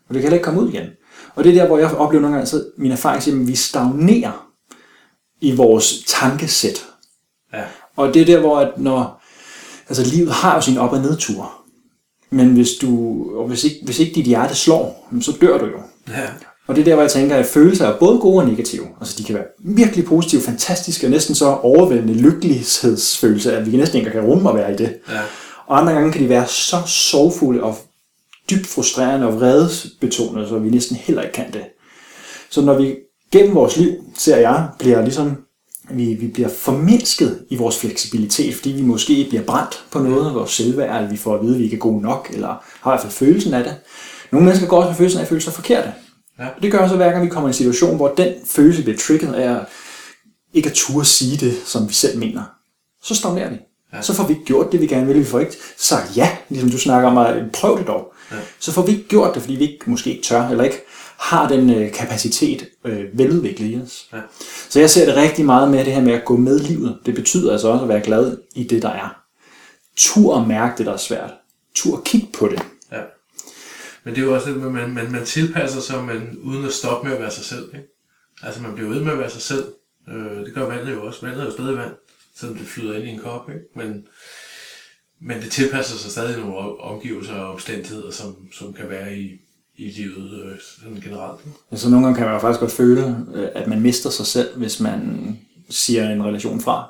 A: Og det kan heller ikke komme ud igen. Og det er der, hvor jeg oplever nogle gange, så min erfaring siger, at vi stagnerer i vores tankesæt. Ja. Og det er der, hvor at når, altså livet har jo sin op- og nedtur. Men hvis, du, og hvis, ikke, hvis ikke dit hjerte slår, så dør du jo. Ja. Og det er der, hvor jeg tænker, at følelser er både gode og negative. Altså de kan være virkelig positive, fantastiske og næsten så overvældende lykkelighedsfølelse, at vi næsten ikke kan rumme at være i det. Ja. Og andre gange kan de være så sorgfulde og dybt frustrerende og vredesbetonede, så vi næsten heller ikke kan det. Så når vi gennem vores liv, ser jeg, bliver ligesom, vi, vi bliver formindsket i vores fleksibilitet, fordi vi måske bliver brændt på noget af vores selvværd, eller vi får at vide, at vi ikke er gode nok, eller har i hvert fald følelsen af det. Nogle mennesker går også med følelsen af at føle sig forkerte.
B: Ja.
A: Det gør så hver gang vi kommer i en situation, hvor den følelse bliver trigget af at ikke at turde sige det, som vi selv mener. Så stagnerer vi. Ja. Så får vi ikke gjort det, vi gerne vil. Vi får ikke sagt ja, ligesom du snakker om, at prøv det dog. Ja. Så får vi ikke gjort det, fordi vi ikke, måske ikke tør, eller ikke har den øh, kapacitet øh, veludviklet i os. Ja. Så jeg ser det rigtig meget med det her med at gå med livet. Det betyder altså også at være glad i det, der er. Tur at mærke det, der er svært. Tur at kigge på det.
B: Ja. Men det er jo også det, at man, man, man tilpasser sig, man, uden at stoppe med at være sig selv. Ikke? Altså man bliver ved med at være sig selv. Øh, det gør vandet jo også. Vandet er jo stadig vand, selvom det flyder ind i en kop. Ikke? Men, men det tilpasser sig stadig nogle omgivelser og omstændigheder, som, som kan være i, i livet øh, sådan generelt.
A: Ja, så nogle gange kan man jo faktisk godt føle, øh, at man mister sig selv, hvis man siger en relation fra.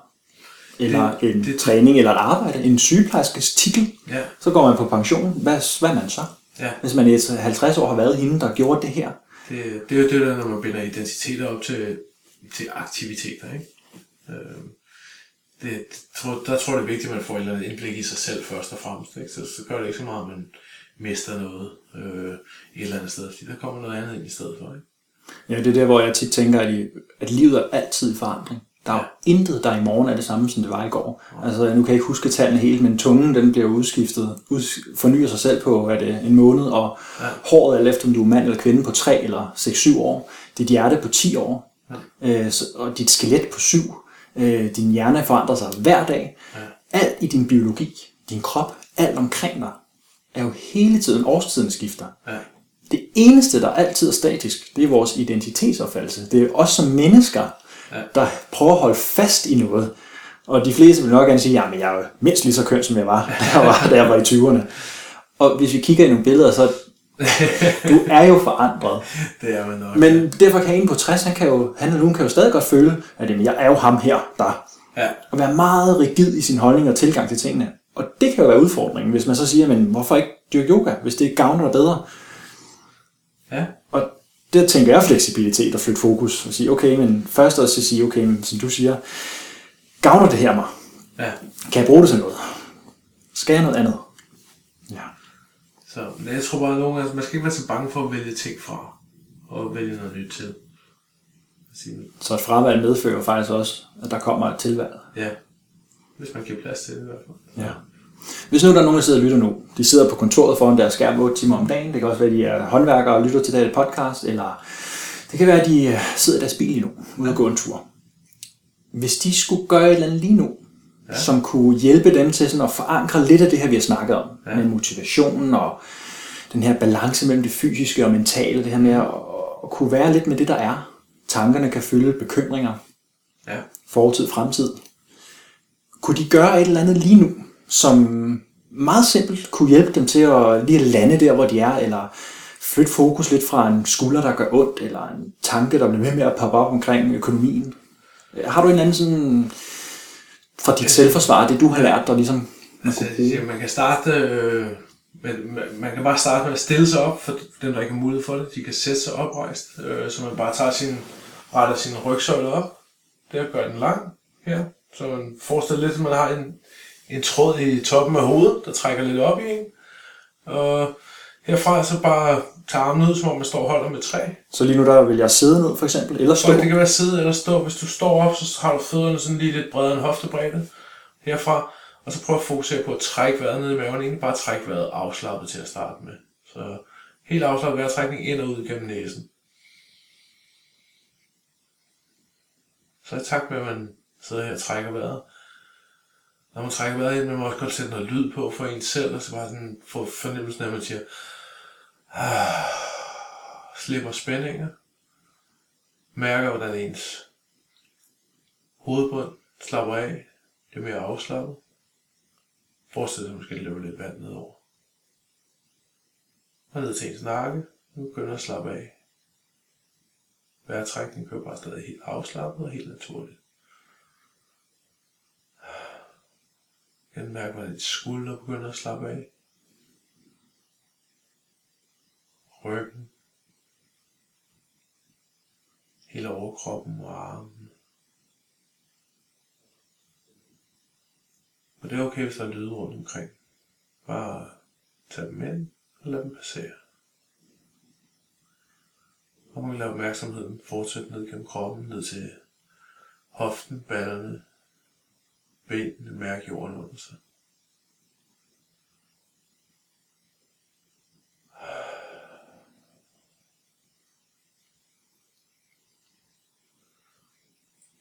A: Eller det, en det, træning, eller et arbejde, en sygeplejerskes titel. Ja. Så går man på pension. Hvad, hvad er man så? Ja. Hvis man i 50 år har været hende, der gjorde det her.
B: Det, det er jo det der, når man binder identiteter op til, til aktiviteter. Ikke? Øh, det, tror, der tror jeg, det er vigtigt, at man får et eller andet indblik i sig selv først og fremmest. Ikke? Så, så gør det ikke så meget, at mister noget øh, et eller andet sted, fordi der kommer noget andet ind i stedet for. Ikke?
A: Ja, det er der, hvor jeg tit tænker, at, I, at livet er altid i forandring. Der er ja. intet, der i morgen er det samme, som det var i går. Ja. Altså, nu kan jeg ikke huske tallene helt, men tungen den bliver udskiftet, ud, fornyer sig selv på hvad det, en måned, og ja. håret, alt efter om du er mand eller kvinde, på 3 eller 6-7 år. Dit hjerte på 10 år, ja. øh, og dit skelet på 7. Øh, din hjerne forandrer sig hver dag. Ja. Alt i din biologi, din krop, alt omkring dig, er jo hele tiden, årstiden skifter. Ja. Det eneste, der altid er statisk, det er vores identitetsopfattelse. Det er os som mennesker, ja. der prøver at holde fast i noget. Og de fleste vil nok gerne sige, at jeg er jo mindst lige så køn, som jeg var, da jeg var, da jeg var i 20'erne. Og hvis vi kigger i nogle billeder, så du er jo forandret.
B: Det er man nok.
A: Men derfor kan en på 60, han, kan jo, han eller hun kan jo stadig godt føle, at jamen, jeg er jo ham her, der. Ja. Og være meget rigid i sin holdning og tilgang til tingene. Og det kan jo være udfordringen, hvis man så siger, men hvorfor ikke dyrke yoga, hvis det gavner dig bedre? Ja. Og der tænker jeg fleksibilitet og flytte fokus og sige, okay, men først også at sige, okay, men, som du siger, gavner det her mig? Ja. Kan jeg bruge det til noget? Skal jeg noget andet?
B: Ja. Så jeg tror bare, at nogle gange, man skal ikke være så bange for at vælge ting fra, og vælge noget nyt til.
A: Så et fravalg medfører faktisk også, at der kommer et tilvalg.
B: Ja, hvis man giver plads til det i hvert fald.
A: Ja. Hvis nu der er nogen, der sidder og lytter nu, de sidder på kontoret foran deres skærm 8 timer om dagen, det kan også være, at de er håndværkere og lytter til det podcast, eller det kan være, at de øh, sidder i deres bil nu, ude og gå en tur. Hvis de skulle gøre et eller andet lige nu, ja. som kunne hjælpe dem til sådan at forankre lidt af det her, vi har snakket om, ja. med motivationen og den her balance mellem det fysiske og mentale, det her med at, at kunne være lidt med det, der er. Tankerne kan følge bekymringer, ja. fortid, fremtid. Kunne de gøre et eller andet lige nu, som meget simpelt kunne hjælpe dem til at lige lande der, hvor de er, eller flytte fokus lidt fra en skulder, der gør ondt, eller en tanke, der bliver ved med at poppe op omkring økonomien. Har du en anden sådan, fra dit selvforsvar, det du har lært dig ligesom?
B: Man, altså, ja, man kan starte, øh, man, man kan bare starte med at stille sig op, for dem, der ikke har mulighed for det. De kan sætte sig oprejst, øh, så man bare tager sin, retter sin rygsøjle op. Der gør den lang her, så man forestiller lidt, at man har en, en tråd i toppen af hovedet, der trækker lidt op i en. Og herfra så bare tage armen ud, som om man står og holder med træ.
A: Så lige nu der vil jeg sidde ned for eksempel, eller stå?
B: Så det kan være sidde eller stå. Hvis du står op, så har du fødderne sådan lige lidt bredere end hoftebredde herfra. Og så prøv at fokusere på at trække vejret ned i maven. Ikke bare trække vejret afslappet til at starte med. Så helt afslappet vejrtrækning ind og ud gennem næsen. Så i takt med, at man sidder her og trækker vejret, når man trækker vejret ind, man må også godt sætte noget lyd på for en selv, og så bare sådan få fornemmelsen af, at man siger, ah, slipper spændinger, mærker, hvordan ens hovedbund slapper af, bliver mere afslappet. Forestil dig, at man skal løbe lidt vand nedover. Og ned til ens nakke, nu begynder at slappe af. Vejrtrækningen kører bare stadig helt afslappet og helt naturligt. Jeg kan mærke, hvordan dit skulder begynder at slappe af. Ryggen. hele overkroppen og armen. Og det er okay, hvis der er lyde rundt omkring. Bare tag dem ind og lad dem passere. Og man lader opmærksomheden fortsætte ned gennem kroppen, ned til hoften, ballerne, benene, mærke jorden under sig.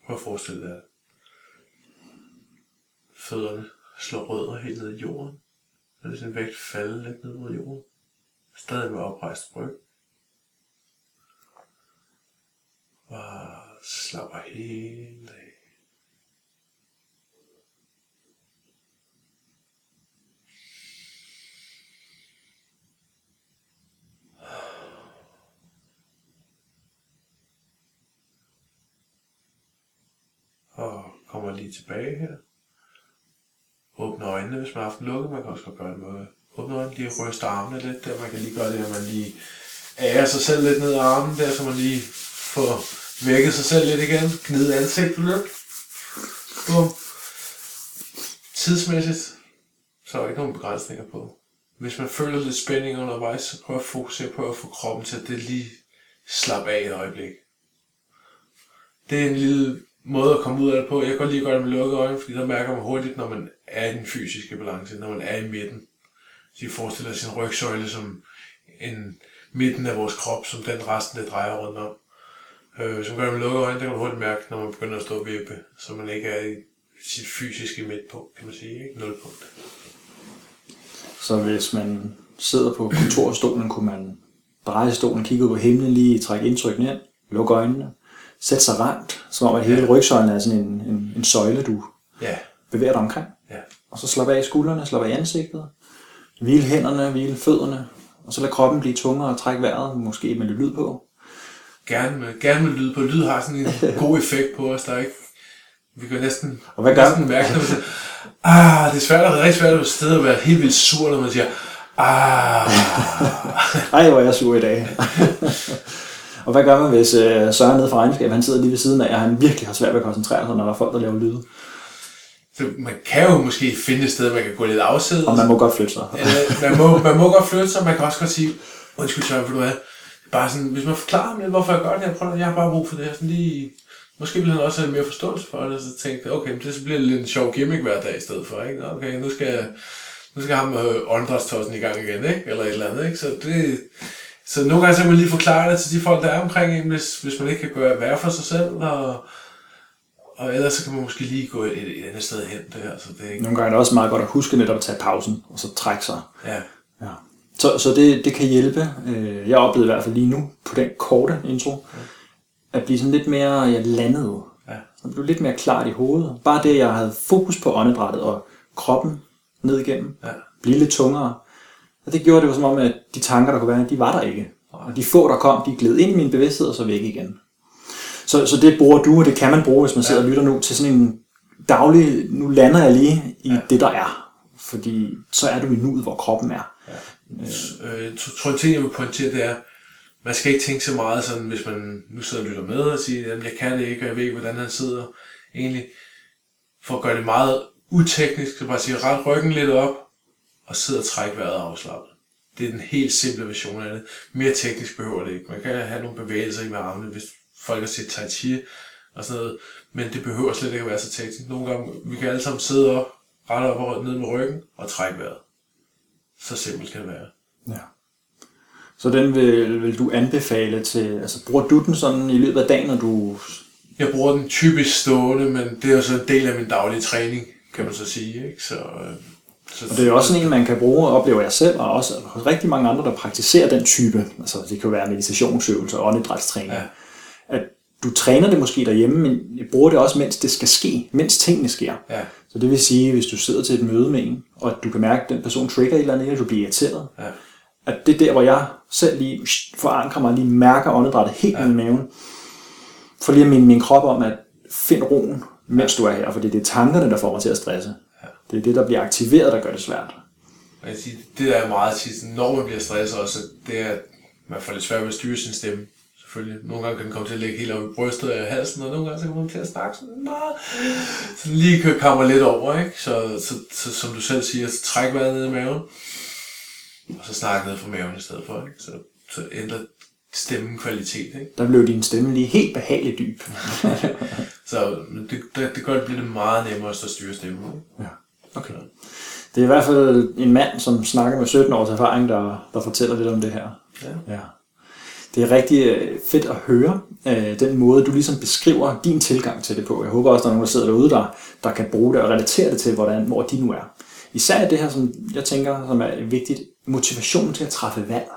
B: Prøv at forestille dig, at fødderne slår rødder helt ned i jorden. Og det sin vægt falde lidt ned mod jorden. Stadig med oprejst bryg. Og slapper helt af. Og kommer lige tilbage her. Åbne øjnene, hvis man har haft dem lukket. Man kan også godt gøre det med åbne øjnene, lige ryste armene lidt. Der man kan lige gøre det, at man lige ærer sig selv lidt ned ad armen der, så man lige får vækket sig selv lidt igen. Gnide ansigtet lidt. Bum. Tidsmæssigt, så er der ikke nogen begrænsninger på. Hvis man føler lidt spænding undervejs, så prøv at fokusere på at få kroppen til at det lige slappe af et øjeblik. Det er en lille måde at komme ud af det på. Jeg kan godt lide at gøre det med lukkede øjne, fordi der mærker man hurtigt, når man er i den fysiske balance, når man er i midten. Så I forestiller sin rygsøjle som en midten af vores krop, som den resten, der drejer rundt om. Øh, hvis man gør det med lukkede øjne, det kan man hurtigt mærke, når man begynder at stå og vippe, så man ikke er i sit fysiske midtpunkt, kan man sige, ikke? Nulpunkt.
A: Så hvis man sidder på kontorstolen, kunne man dreje stolen, kigge ud på himlen, lige trække indtryk ned, lukke øjnene, sætte sig rangt, som om at hele rygsøjlen er sådan en, en, en søjle, du
B: Ja,
A: bevæger dig omkring.
B: ja.
A: Og så slap af i skuldrene, slap af i ansigtet, hvile hænderne, hvile fødderne, og så lad kroppen blive tungere og trække vejret, måske med lidt lyd på.
B: Gerne med, gerne med lyd på. Lyd har sådan en god effekt på os, der er ikke... Vi kan næsten,
A: Og hvad gør
B: næsten mærke, når man siger, ah, det er svært, det er rigtig svært at sidde og være helt vildt sur, når man siger, ah,
A: Ej, hvor er jeg sur i dag. og hvad gør man, hvis øh, Søren nede fra regnskab, han sidder lige ved siden af, og han virkelig har svært ved at koncentrere sig, når der er folk, der laver lyde.
B: så man kan jo måske finde et sted, man kan gå lidt afsides.
A: Og man må godt flytte sig.
B: Eller, man, må, man må godt flytte sig, man kan også godt sige, undskyld Søren, for du er bare sådan, hvis man forklarer lidt, hvorfor jeg gør det, jeg, prøver, jeg har bare brug for det her, sådan lige, måske vil han også have mere forståelse for det, så tænkte jeg, okay, det så bliver lidt en sjov gimmick hver dag i stedet for, ikke? Okay, nu skal nu skal ham øh, åndedrætstossen i gang igen, ikke? Eller et eller andet, ikke? Så det, så nogle gange så kan man lige forklare det til de folk, der er omkring en, hvis, hvis man ikke kan gøre værre for sig selv, og, og ellers så kan man måske lige gå et, et andet sted hen der, så det er ikke,
A: Nogle gange er det også meget godt at huske netop at tage pausen, og så trække sig.
B: ja,
A: Ja. Så, så det, det kan hjælpe. Øh, Jeg oplevede i hvert fald lige nu, på den korte intro, at blive sådan lidt mere jeg landet.
B: Ja.
A: Så blev lidt mere klart i hovedet. Bare det, jeg havde fokus på åndedrættet og kroppen ned igennem,
B: Ja.
A: blive lidt tungere. Og det gjorde det jo som om, at de tanker, der kunne være, de var der ikke. Og de få, der kom, de gled ind i min bevidsthed og så væk igen. Så, så det bruger du, og det kan man bruge, hvis man sidder og lytter nu, til sådan en daglig, nu lander jeg lige i ja. det, der er. Fordi så er du i nuet, hvor kroppen er.
B: Øh, jeg tror en ting, jeg vil pointere, det er, man skal ikke tænke så meget sådan, hvis man nu sidder og lytter med og siger, at jeg kan det ikke, og jeg ved ikke, hvordan han sidder. Egentlig, for at gøre det meget uteknisk, så bare sige, ret ryggen lidt op, og sidde og trække vejret afslappet. Det er den helt simple version af det. Mere teknisk behøver det ikke. Man kan have nogle bevægelser i med armene, hvis folk har set tai chi og sådan noget, men det behøver slet ikke at være så teknisk. Nogle gange, vi kan alle sammen sidde op, ret op og ned med ryggen, og trække vejret. Så simpelt kan det være.
A: Ja. Så den vil, vil du anbefale til, altså bruger du den sådan i løbet af dagen, når du...
B: Jeg bruger den typisk stående, men det er jo så en del af min daglige træning, kan man så sige. Ikke? Så, øh, så,
A: Og det er jo også sådan en, man kan bruge, oplever jeg selv, og også hos rigtig mange andre, der praktiserer den type, altså det kan være meditationsøvelser og åndedrætstræning,
B: Ja.
A: ja. at du træner det måske derhjemme, men bruger det også, mens det skal ske, mens tingene sker.
B: Ja,
A: Så det vil sige, hvis du sidder til et møde med en, og du kan mærke, at den person trigger et eller andet, og du bliver irriteret,
B: ja,
A: at det er der, hvor jeg selv lige forankrer mig, lige mærker åndedrættet helt ja. i maven, for lige at minde min krop om, at find roen, mens du er her, fordi det er tankerne, der får mig til at stresse. Det er det, der bliver aktiveret, der gør det svært.
B: og jeg siger, det der er meget tit, når man bliver stresset også, det er, at man får lidt svært ved at styre sin stemme. Selvfølgelig. Nogle gange kan den komme til at ligge helt op i brystet af halsen, og nogle gange så kommer den til at snakke sådan, meget. Så lige kan komme lidt over, ikke? Så, så, så, som du selv siger, så træk vejret ned i maven, og så snak ned fra maven i stedet for, ikke? Så, så ændrer stemmen kvalitet, ikke?
A: Der blev din stemme lige helt behageligt dyb.
B: så det, det, det gør, det bliver det meget nemmere at styre stemmen, ikke?
A: Ja, okay. Det er i hvert fald en mand, som snakker med 17 års erfaring, der, der fortæller lidt om det her.
B: Ja.
A: ja. Det er rigtig øh, fedt at høre øh, den måde, du ligesom beskriver din tilgang til det på. Jeg håber også, der er nogen, der sidder derude, der, der kan bruge det og relatere det til, hvordan, hvor de nu er. Især det her, som jeg tænker, som er vigtigt, motivation til at træffe valg.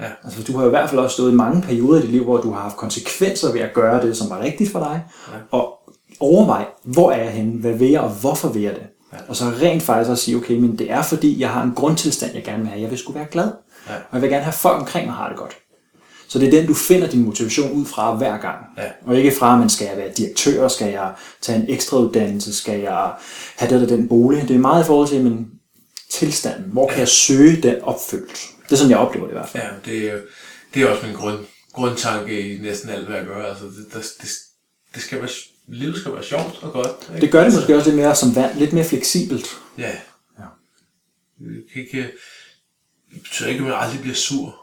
B: Ja.
A: Altså, du har i hvert fald også stået i mange perioder i dit liv, hvor du har haft konsekvenser ved at gøre det, som var rigtigt for dig.
B: Ja.
A: Og overvej, hvor er jeg henne, hvad vil jeg, og hvorfor vil jeg det?
B: Ja.
A: Og så rent faktisk at sige, okay, men det er fordi, jeg har en grundtilstand, jeg gerne vil have. Jeg vil skulle være glad.
B: Ja.
A: Og jeg vil gerne have folk omkring mig har det godt. Så det er den, du finder din motivation ud fra hver gang.
B: Ja.
A: Og ikke fra, men skal jeg være direktør, skal jeg tage en ekstra uddannelse, skal jeg have det eller den bolig. Det er meget i forhold til min tilstand. Hvor kan jeg søge den opfyldt? Det er sådan, jeg oplever det i hvert fald.
B: Ja, det er, det er også min grund, grundtanke i næsten alt, hvad jeg gør. Altså, det, det, det, det skal være, livet skal være sjovt og godt. Ikke?
A: Det gør det måske også lidt mere som vand, lidt mere fleksibelt.
B: Ja.
A: Ja.
B: Det, kan ikke, det betyder ikke, at man aldrig bliver sur,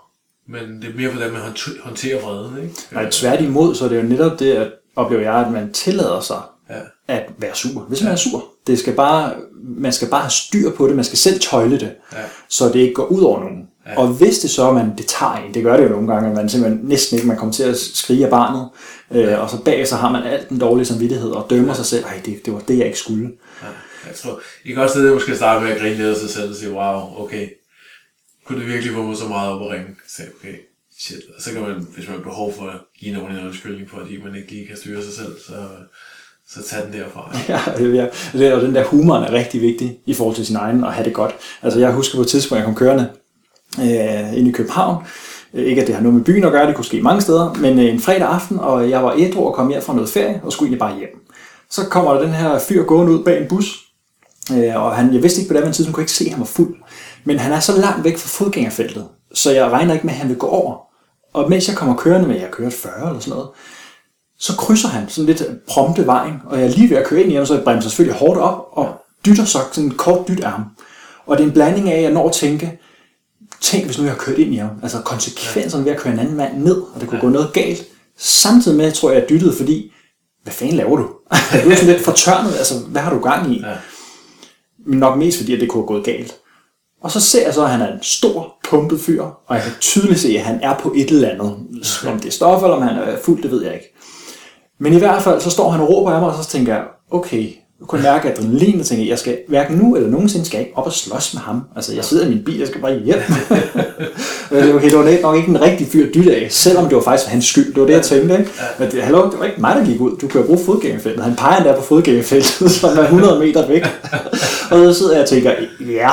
B: men det er mere, hvordan man håndter- håndterer vreden. Ikke?
A: Nej, tværtimod, så er det jo netop det, at oplever jeg, at man tillader sig
B: Ja.
A: at være sur. Hvis man er sur, det skal bare, man skal bare have styr på det, man skal selv tøjle det,
B: Ja.
A: så det ikke går ud over nogen.
B: Ja.
A: Og hvis det så, er man det tager en, det gør det jo nogle gange, at man simpelthen næsten ikke, man kommer til at skrige af barnet, øh, og så bagefter har man alt den dårlige samvittighed og dømmer sig selv, ej, det, det var det, jeg ikke skulle.
B: Ja, jeg tror, I kan også stadig måske starte med at grine lidt af sig selv og sige, wow, okay, kunne det virkelig få mig så meget op at ringe? Så okay, shit. Og så kan man, hvis man har behov for at give nogen en undskyldning, fordi man ikke lige kan styre sig selv, så, så tag den derfra.
A: Ja, det er, og den der humor er rigtig vigtig i forhold til sin egen og have det godt. Altså jeg husker på et tidspunkt, jeg kom kørende øh, inde i København. Øh, ikke at det har noget med byen at gøre, det kunne ske mange steder, men øh, en fredag aften, og jeg var ædru og kom hjem fra noget ferie, og skulle egentlig bare hjem. Så kommer der den her fyr gående ud bag en bus, øh, og han, jeg vidste ikke på det tidspunkt, kunne ikke se, at han var fuld. Men han er så langt væk fra fodgængerfeltet, så jeg regner ikke med, at han vil gå over. Og mens jeg kommer kørende med, jeg kører 40 eller sådan noget, så krydser han sådan lidt prompte vejen, og jeg er lige ved at køre ind i ham, så jeg bremser selvfølgelig hårdt op, og dytter så sådan en kort dyt af ham. Og det er en blanding af, at jeg når at tænke, tænk hvis nu jeg har kørt ind i ham, altså konsekvenserne ved at køre en anden mand ned, og det kunne gå noget galt. Samtidig med, tror jeg, jeg dyttede, fordi, hvad fanden laver du? du er sådan lidt fortørnet, altså hvad har du gang i?
B: Ja.
A: Men nok mest fordi, at det kunne have gået galt. Og så ser jeg så, at han er en stor, pumpet fyr, og jeg kan tydeligt se, at han er på et eller andet. Om det er stof, eller om han er fuld, det ved jeg ikke. Men i hvert fald, så står han og råber af mig, og så tænker jeg, okay, kunne mærke adrenalin, og tænker, jeg skal hverken nu eller nogensinde skal jeg ikke op og slås med ham. Altså, jeg sidder i min bil, jeg skal bare hjem. Okay, det var nok ikke en rigtig fyr at dytte af, selvom det var faktisk hans skyld. Det var det, jeg tænkte. Ikke? Men det, hallo, det var ikke mig, der gik ud. Du jo bruge fodgængerfeltet. Han peger der på fodgængerfeltet, som er 100 meter væk. og så sidder jeg og tænker, ja,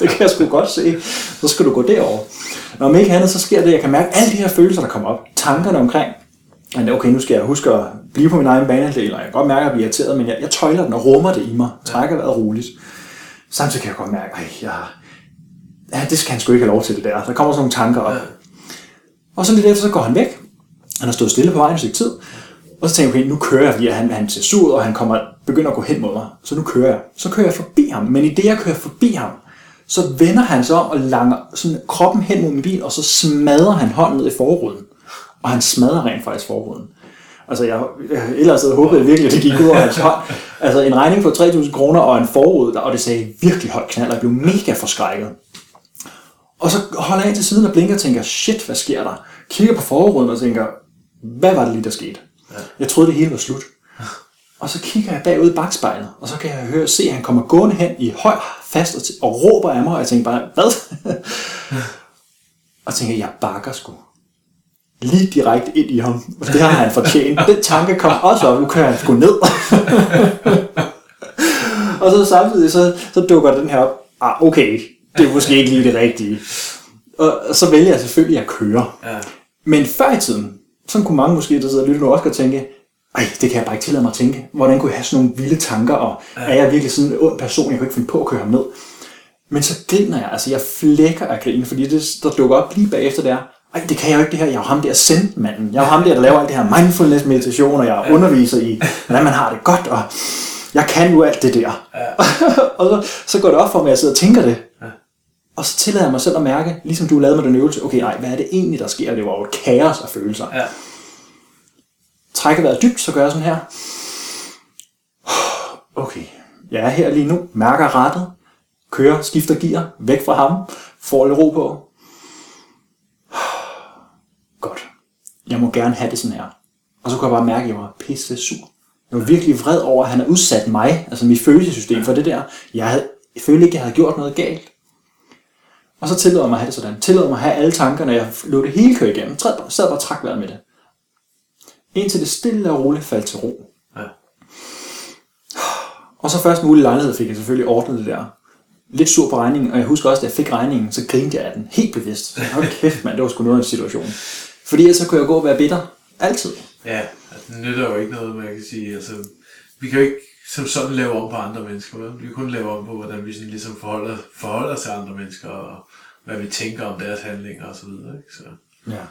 A: det kan jeg sgu godt se. Så skal du gå derover. Når om ikke andet, så sker det, jeg kan mærke alle de her følelser, der kommer op. Tankerne omkring, men okay, nu skal jeg huske at blive på min egen banehalvdel, og jeg kan godt mærke at blive irriteret, men jeg, jeg tøjler den og rummer det i mig. Trækker vejret roligt. Samtidig kan jeg godt mærke, at jeg, ja, det skal han sgu ikke have lov til det der. Der kommer sådan nogle tanker op. Og så lidt efter, så går han væk. Han har stået stille på vejen i et stykke tid. Og så tænker jeg, okay, nu kører jeg, fordi han, han ser sur ud, og han kommer, begynder at gå hen mod mig. Så nu kører jeg. Så kører jeg forbi ham. Men i det, jeg kører forbi ham, så vender han sig om og langer sådan kroppen hen mod min bil, og så smadrer han hånden ned i forruden. Og han smadrer rent faktisk forruden. Altså, jeg, jeg ellers havde håbet virkelig, at det gik ud over hans hånd. Altså, en regning på 3.000 kroner og en forrude, der, og det sagde virkelig højt knald, og jeg blev mega forskrækket. Og så holder jeg ind til siden og blinker og tænker, shit, hvad sker der? Kigger på forruden og tænker, hvad var det lige, der skete? Ja. Jeg troede, det hele var slut. Og så kigger jeg bagud i bagspejlet, og så kan jeg høre, se, at han kommer gående hen i høj fast og, og råber af mig, og jeg tænker bare, hvad? og tænker, jeg bakker sgu lige direkte ind i ham. Og det har han fortjent. Den tanke kom også op, nu kører han sgu ned. og så samtidig, så, så dukker den her op. Ah, okay, det er måske ikke lige det rigtige. Og så vælger jeg selvfølgelig at køre.
B: Ja.
A: Men før i tiden, så kunne mange måske, der sidder og lytter nu, også godt tænke, ej, det kan jeg bare ikke tillade mig at tænke. Hvordan kunne jeg have sådan nogle vilde tanker, og er jeg virkelig sådan en ond person, jeg kunne ikke finde på at køre ham ned. Men så griner jeg, altså jeg flækker af grin, fordi det, der dukker op lige bagefter der, ej, det kan jeg jo ikke det her, jeg er jo ham der sendmanden. Jeg er jo ham der, der laver alt det her mindfulness meditation, og jeg underviser i, hvordan man har det godt, og jeg kan jo alt det der.
B: Ja.
A: og så, så går det op for mig, at jeg sidder og tænker det.
B: Ja.
A: Og så tillader jeg mig selv at mærke, ligesom du lavede med den øvelse, okay, nej, hvad er det egentlig, der sker? Det var jo et kaos af følelser.
B: Ja.
A: Trækker vejret dybt, så gør jeg sådan her. Okay, jeg er her lige nu, mærker rettet, kører, skifter gear, væk fra ham, får lidt ro på. Godt. Jeg må gerne have det sådan her. Og så kunne jeg bare mærke, at jeg var pisse sur. Jeg var virkelig vred over, at han har udsat mig, altså mit følelsessystem, for det der. Jeg, havde, jeg følte ikke, at jeg havde gjort noget galt. Og så tillod jeg mig at have det sådan. Tillod mig at have alle tankerne, jeg lå det hele køre igennem. Bare, sad bare og trak vejret med det. Indtil det stille og roligt faldt til ro.
B: Ja.
A: Og så først mulig lejlighed fik jeg selvfølgelig ordnet det der. Lidt sur på regningen, og jeg husker også, at jeg fik regningen, så grinte jeg af den. Helt bevidst. Hold kæft, mand, det var sgu noget af en situation. Fordi ellers så kunne jeg gå og være bitter. Altid.
B: Ja, altså, det nytter jo ikke noget, man kan sige. Altså, vi kan jo ikke som sådan lave om på andre mennesker. Vel? Vi kan kun lave om på, hvordan vi sådan ligesom forholder, forholder os til andre mennesker, og hvad vi tænker om deres handlinger osv. Ikke? Så,
A: Ja.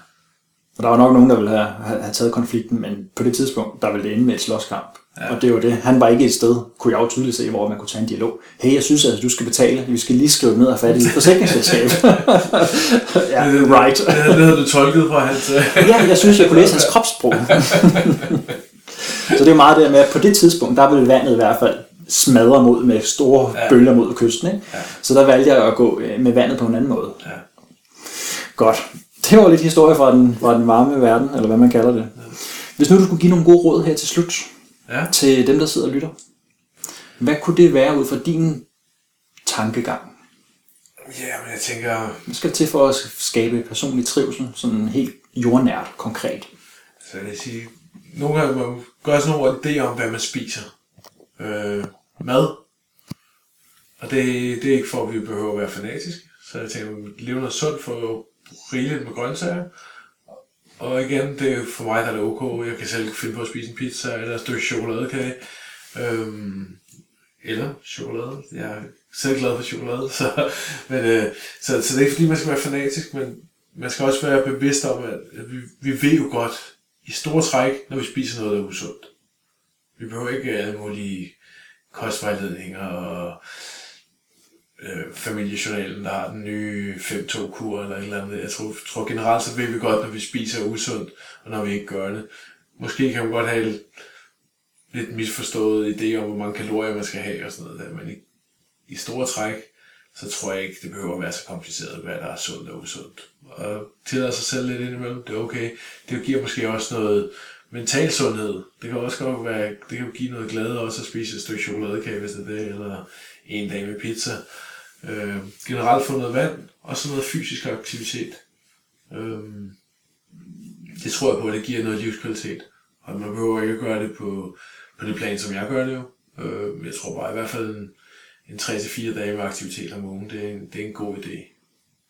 A: Og der var nok nogen, der ville have, have, have taget konflikten, men på det tidspunkt, der ville det ende med et slåskamp. Ja. Og det var det. Han var ikke et sted, kunne jeg jo tydeligt se, hvor man kunne tage en dialog. Hey, jeg synes, at du skal betale. Vi skal lige skrive ned og fat i dit forsikringsselskab. ja,
B: det,
A: right.
B: Det, det, det havde du tolket fra hans...
A: ja, jeg synes, jeg kunne læse hans kropssprog. så det er meget det med, at på det tidspunkt, der ville vandet i hvert fald smadre mod med store ja.
B: Ja.
A: bølger mod kysten. Ikke?
B: Ja.
A: Så der valgte jeg at gå øh, med vandet på en anden måde.
B: Ja.
A: Godt. Det var lidt historie fra den, fra den varme verden, eller hvad man kalder det. Hvis nu du skulle give nogle gode råd her til slut,
B: Ja.
A: til dem, der sidder og lytter. Hvad kunne det være ud fra din tankegang?
B: ja, men jeg tænker...
A: Hvad skal til for at skabe personlig trivsel, sådan helt jordnært, konkret?
B: Så jeg vil sige, nogle gange må man gøre sådan nogle idéer om, hvad man spiser. Øh, mad. Og det, det er ikke for, at vi behøver at være fanatiske. Så jeg tænker, at leve noget sundt for rigeligt med grøntsager. Og igen, det er for mig, der er ok. Jeg kan selv finde på at spise en pizza eller et stykke chokoladekage. Øhm, eller chokolade. Jeg er selv glad for chokolade. Så, men, øh, så, så det er ikke fordi, man skal være fanatisk, men man skal også være bevidst om, at at vi, vi ved jo godt i store træk, når vi spiser noget, der er usundt. Vi behøver ikke øh, alle mulige kostvejledninger og øh, familiejournalen, der har den nye 5-2-kur eller et eller andet. Jeg tror, tror generelt, så ved vi godt, når vi spiser usundt, og når vi ikke gør det. Måske kan man godt have lidt misforstået idé om, hvor mange kalorier man skal have og sådan noget der, men i, i store træk, så tror jeg ikke, det behøver at være så kompliceret, hvad der er sundt og usundt. Og tillader sig selv lidt indimellem, det er okay. Det giver måske også noget mental sundhed. Det kan også godt være, det kan give noget glæde også at spise et stykke chokoladekage, hvis det er det, eller en dag med pizza. Øh, generelt få noget vand, og så noget fysisk aktivitet. Øh, det tror jeg på, at det giver noget livskvalitet. Og man behøver ikke at gøre det på, på det plan, som jeg gør det jo. Øh, men jeg tror bare i hvert fald en, en 3-4 dage med aktivitet om ugen, det er, en, det er en god idé.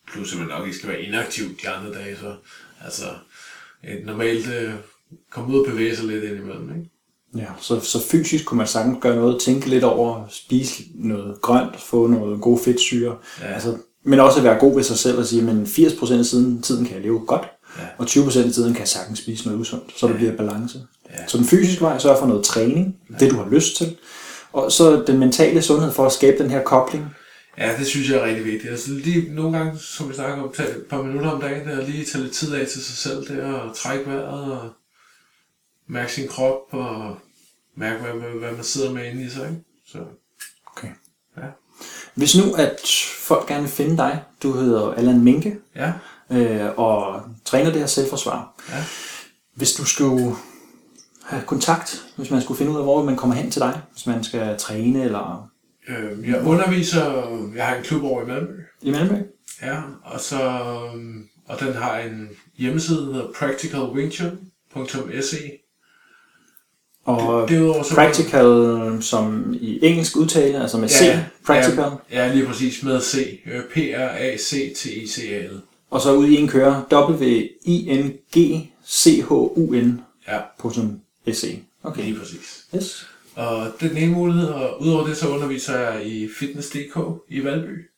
B: Plus at man nok ikke skal være inaktiv de andre dage, så altså et normalt øh, komme ud og bevæge sig lidt indimellem, ikke?
A: Ja, så, så fysisk kunne man sagtens gøre noget, tænke lidt over, spise noget grønt, få noget god fedtsyre.
B: Ja.
A: Altså, men også være god ved sig selv og sige, men 80% af tiden, tiden kan jeg leve godt,
B: Ja.
A: og 20% af tiden kan jeg sagtens spise noget usundt, så der bliver balance.
B: Ja.
A: Så den fysiske vej sørger for noget træning, det du har lyst til, og så den mentale sundhed for at skabe den her kobling.
B: Ja, det synes jeg er rigtig vigtigt. Altså lige nogle gange, som vi snakker om, tage et par minutter om dagen, der lige tage lidt tid af til sig selv, det er at trække vejret og mærke sin krop og mærke, hvad, hvad, hvad man sidder med inde i sig. Ikke? Så,
A: Okay.
B: ja.
A: Hvis nu, at folk gerne vil finde dig, du hedder Allan Minke,
B: Ja,
A: øh, og træner det her selvforsvar.
B: ja.
A: Hvis du skulle have kontakt, hvis man skulle finde ud af, hvor man kommer hen til dig, hvis man skal træne eller
B: Øh, jeg underviser, jeg har en klub over i Malmø.
A: i Malmø.
B: Ja, og så, øhm, og den har en hjemmeside, der hedder practicalwingchun.se.
A: Og
B: Derudover så
A: practical som i engelsk udtale, altså med C, practical.
B: Ja, ja, lige præcis med C. Øh, P-R-A-C-T-I-C-A-L.
A: Og så ude i en kører W-I-N-G-C-H-U-N
B: Ja,
A: på sådan SE. Okay.
B: lige præcis.
A: Yes.
B: Og det er den ene mulighed, og udover det, så underviser jeg i Fitness.dk i Valby.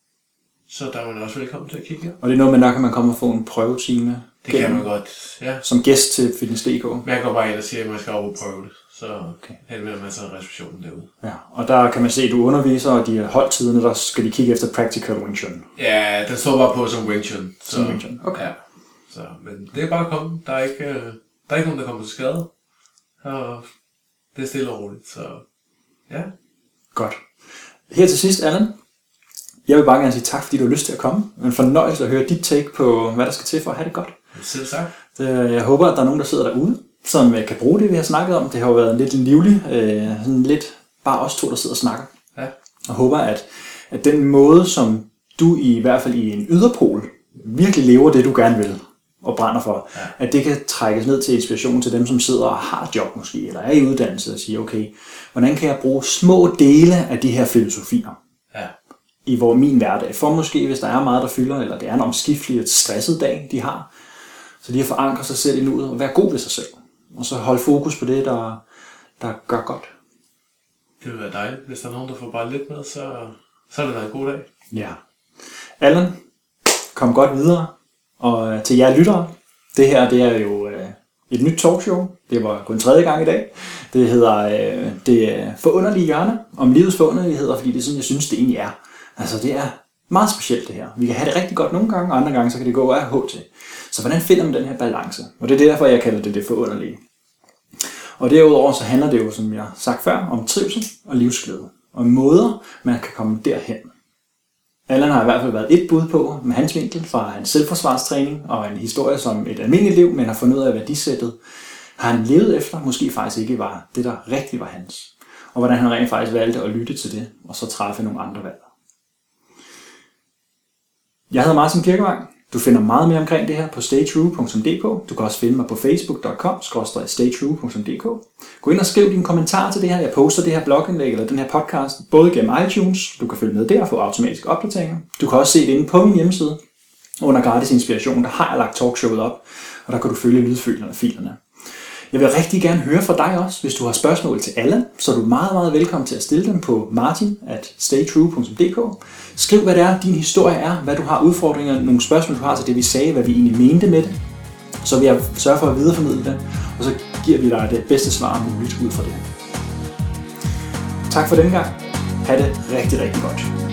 B: Så der er man også velkommen til at kigge.
A: Og det er noget med, der kan man komme og få en prøvetime
B: Det kan man godt, ja.
A: som gæst til Fitness.dk.
B: Men jeg går bare ind og siger, at man skal op og prøve det. Så
A: Okay.
B: henvender man i receptionen derude.
A: Ja, og der kan man se, at du underviser, og de her holdtiderne, der skal de kigge efter Practical Wing Chun.
B: Ja, den står bare på som Wing Chun. Så,
A: Som Wing Chun, okay.
B: Ja. Så, men det er bare at komme. Der er ikke, øh, der er ikke nogen, der kommer til skade. Og det er stille og roligt. Så ja,
A: Godt. Her til sidst, Allan. Jeg vil bare gerne sige tak, fordi du har lyst til at komme. En fornøjelse at høre dit take på, hvad der skal til for at have det godt.
B: selv sagt.
A: Det- Jeg håber, at der er nogen, der sidder derude, som øh, kan bruge det, vi har snakket om. Det har jo været en lidt livlig, øh, sådan lidt bare os to, der sidder og snakker.
B: Ja.
A: Og håber, at, at den måde, som du i, i hvert fald i en yderpol virkelig lever det, du gerne vil og brænder for, ja. at det kan trækkes ned til inspiration til dem, som sidder og har job måske, eller er i uddannelse og siger, okay, hvordan kan jeg bruge små dele af de her filosofier
B: Ja.
A: i hvor min hverdag, for måske, hvis der er meget, der fylder, eller det er en omskiftelig og stresset dag, de har, så de har forankret sig selv i nuet og være god ved sig selv. Og så holde fokus på det, der, der gør godt.
B: Det vil være dejligt. Hvis der er nogen, der får bare lidt med, så, så er det da en god dag.
A: Ja. Allan, kom godt videre. Og øh, til jer lyttere, det her det er jo øh, et nyt talkshow. Det var kun tredje gang i dag. Det hedder øh, Det er forunderlige hjørne om livets forunderligheder, fordi det er sådan, jeg synes, det egentlig er. Altså, det er meget specielt det her. Vi kan have det rigtig godt nogle gange, og andre gange, så kan det gå af H til. Så hvordan finder man den her balance? Og det er derfor, jeg kalder det det forunderlige. Og derudover så handler det jo, som jeg har sagt før, om trivsel og livsglæde. Og måder, man kan komme derhen. Allan har i hvert fald været et bud på med hans vinkel fra hans selvforsvarstræning og en historie som et almindeligt liv, men har fundet ud af værdisættet, har han levet efter, måske faktisk ikke var det, der rigtig var hans. Og hvordan han rent faktisk valgte at lytte til det, og så træffe nogle andre valg. Jeg hedder Martin Kirkevang. Du finder meget mere omkring det her på staytrue.dk. Du kan også finde mig på facebook.com staytrue.dk. Gå ind og skriv dine kommentarer til det her. Jeg poster det her blogindlæg eller den her podcast både gennem iTunes. Du kan følge med der og få automatiske opdateringer. Du kan også se det inde på min hjemmeside. Under gratis inspiration, der har jeg lagt talkshowet op, og der kan du følge lydfilerne og filerne. Jeg vil rigtig gerne høre fra dig også. Hvis du har spørgsmål til alle, så er du meget, meget velkommen til at stille dem på martin at staytrue.dk. Skriv, hvad det er, din historie er, hvad du har udfordringer, nogle spørgsmål, du har til det, vi sagde, hvad vi egentlig mente med det. Så vil jeg sørge for at videreformidle det, og så giver vi dig det bedste svar muligt ud fra det. Tak for den gang. Ha' det rigtig, rigtig godt.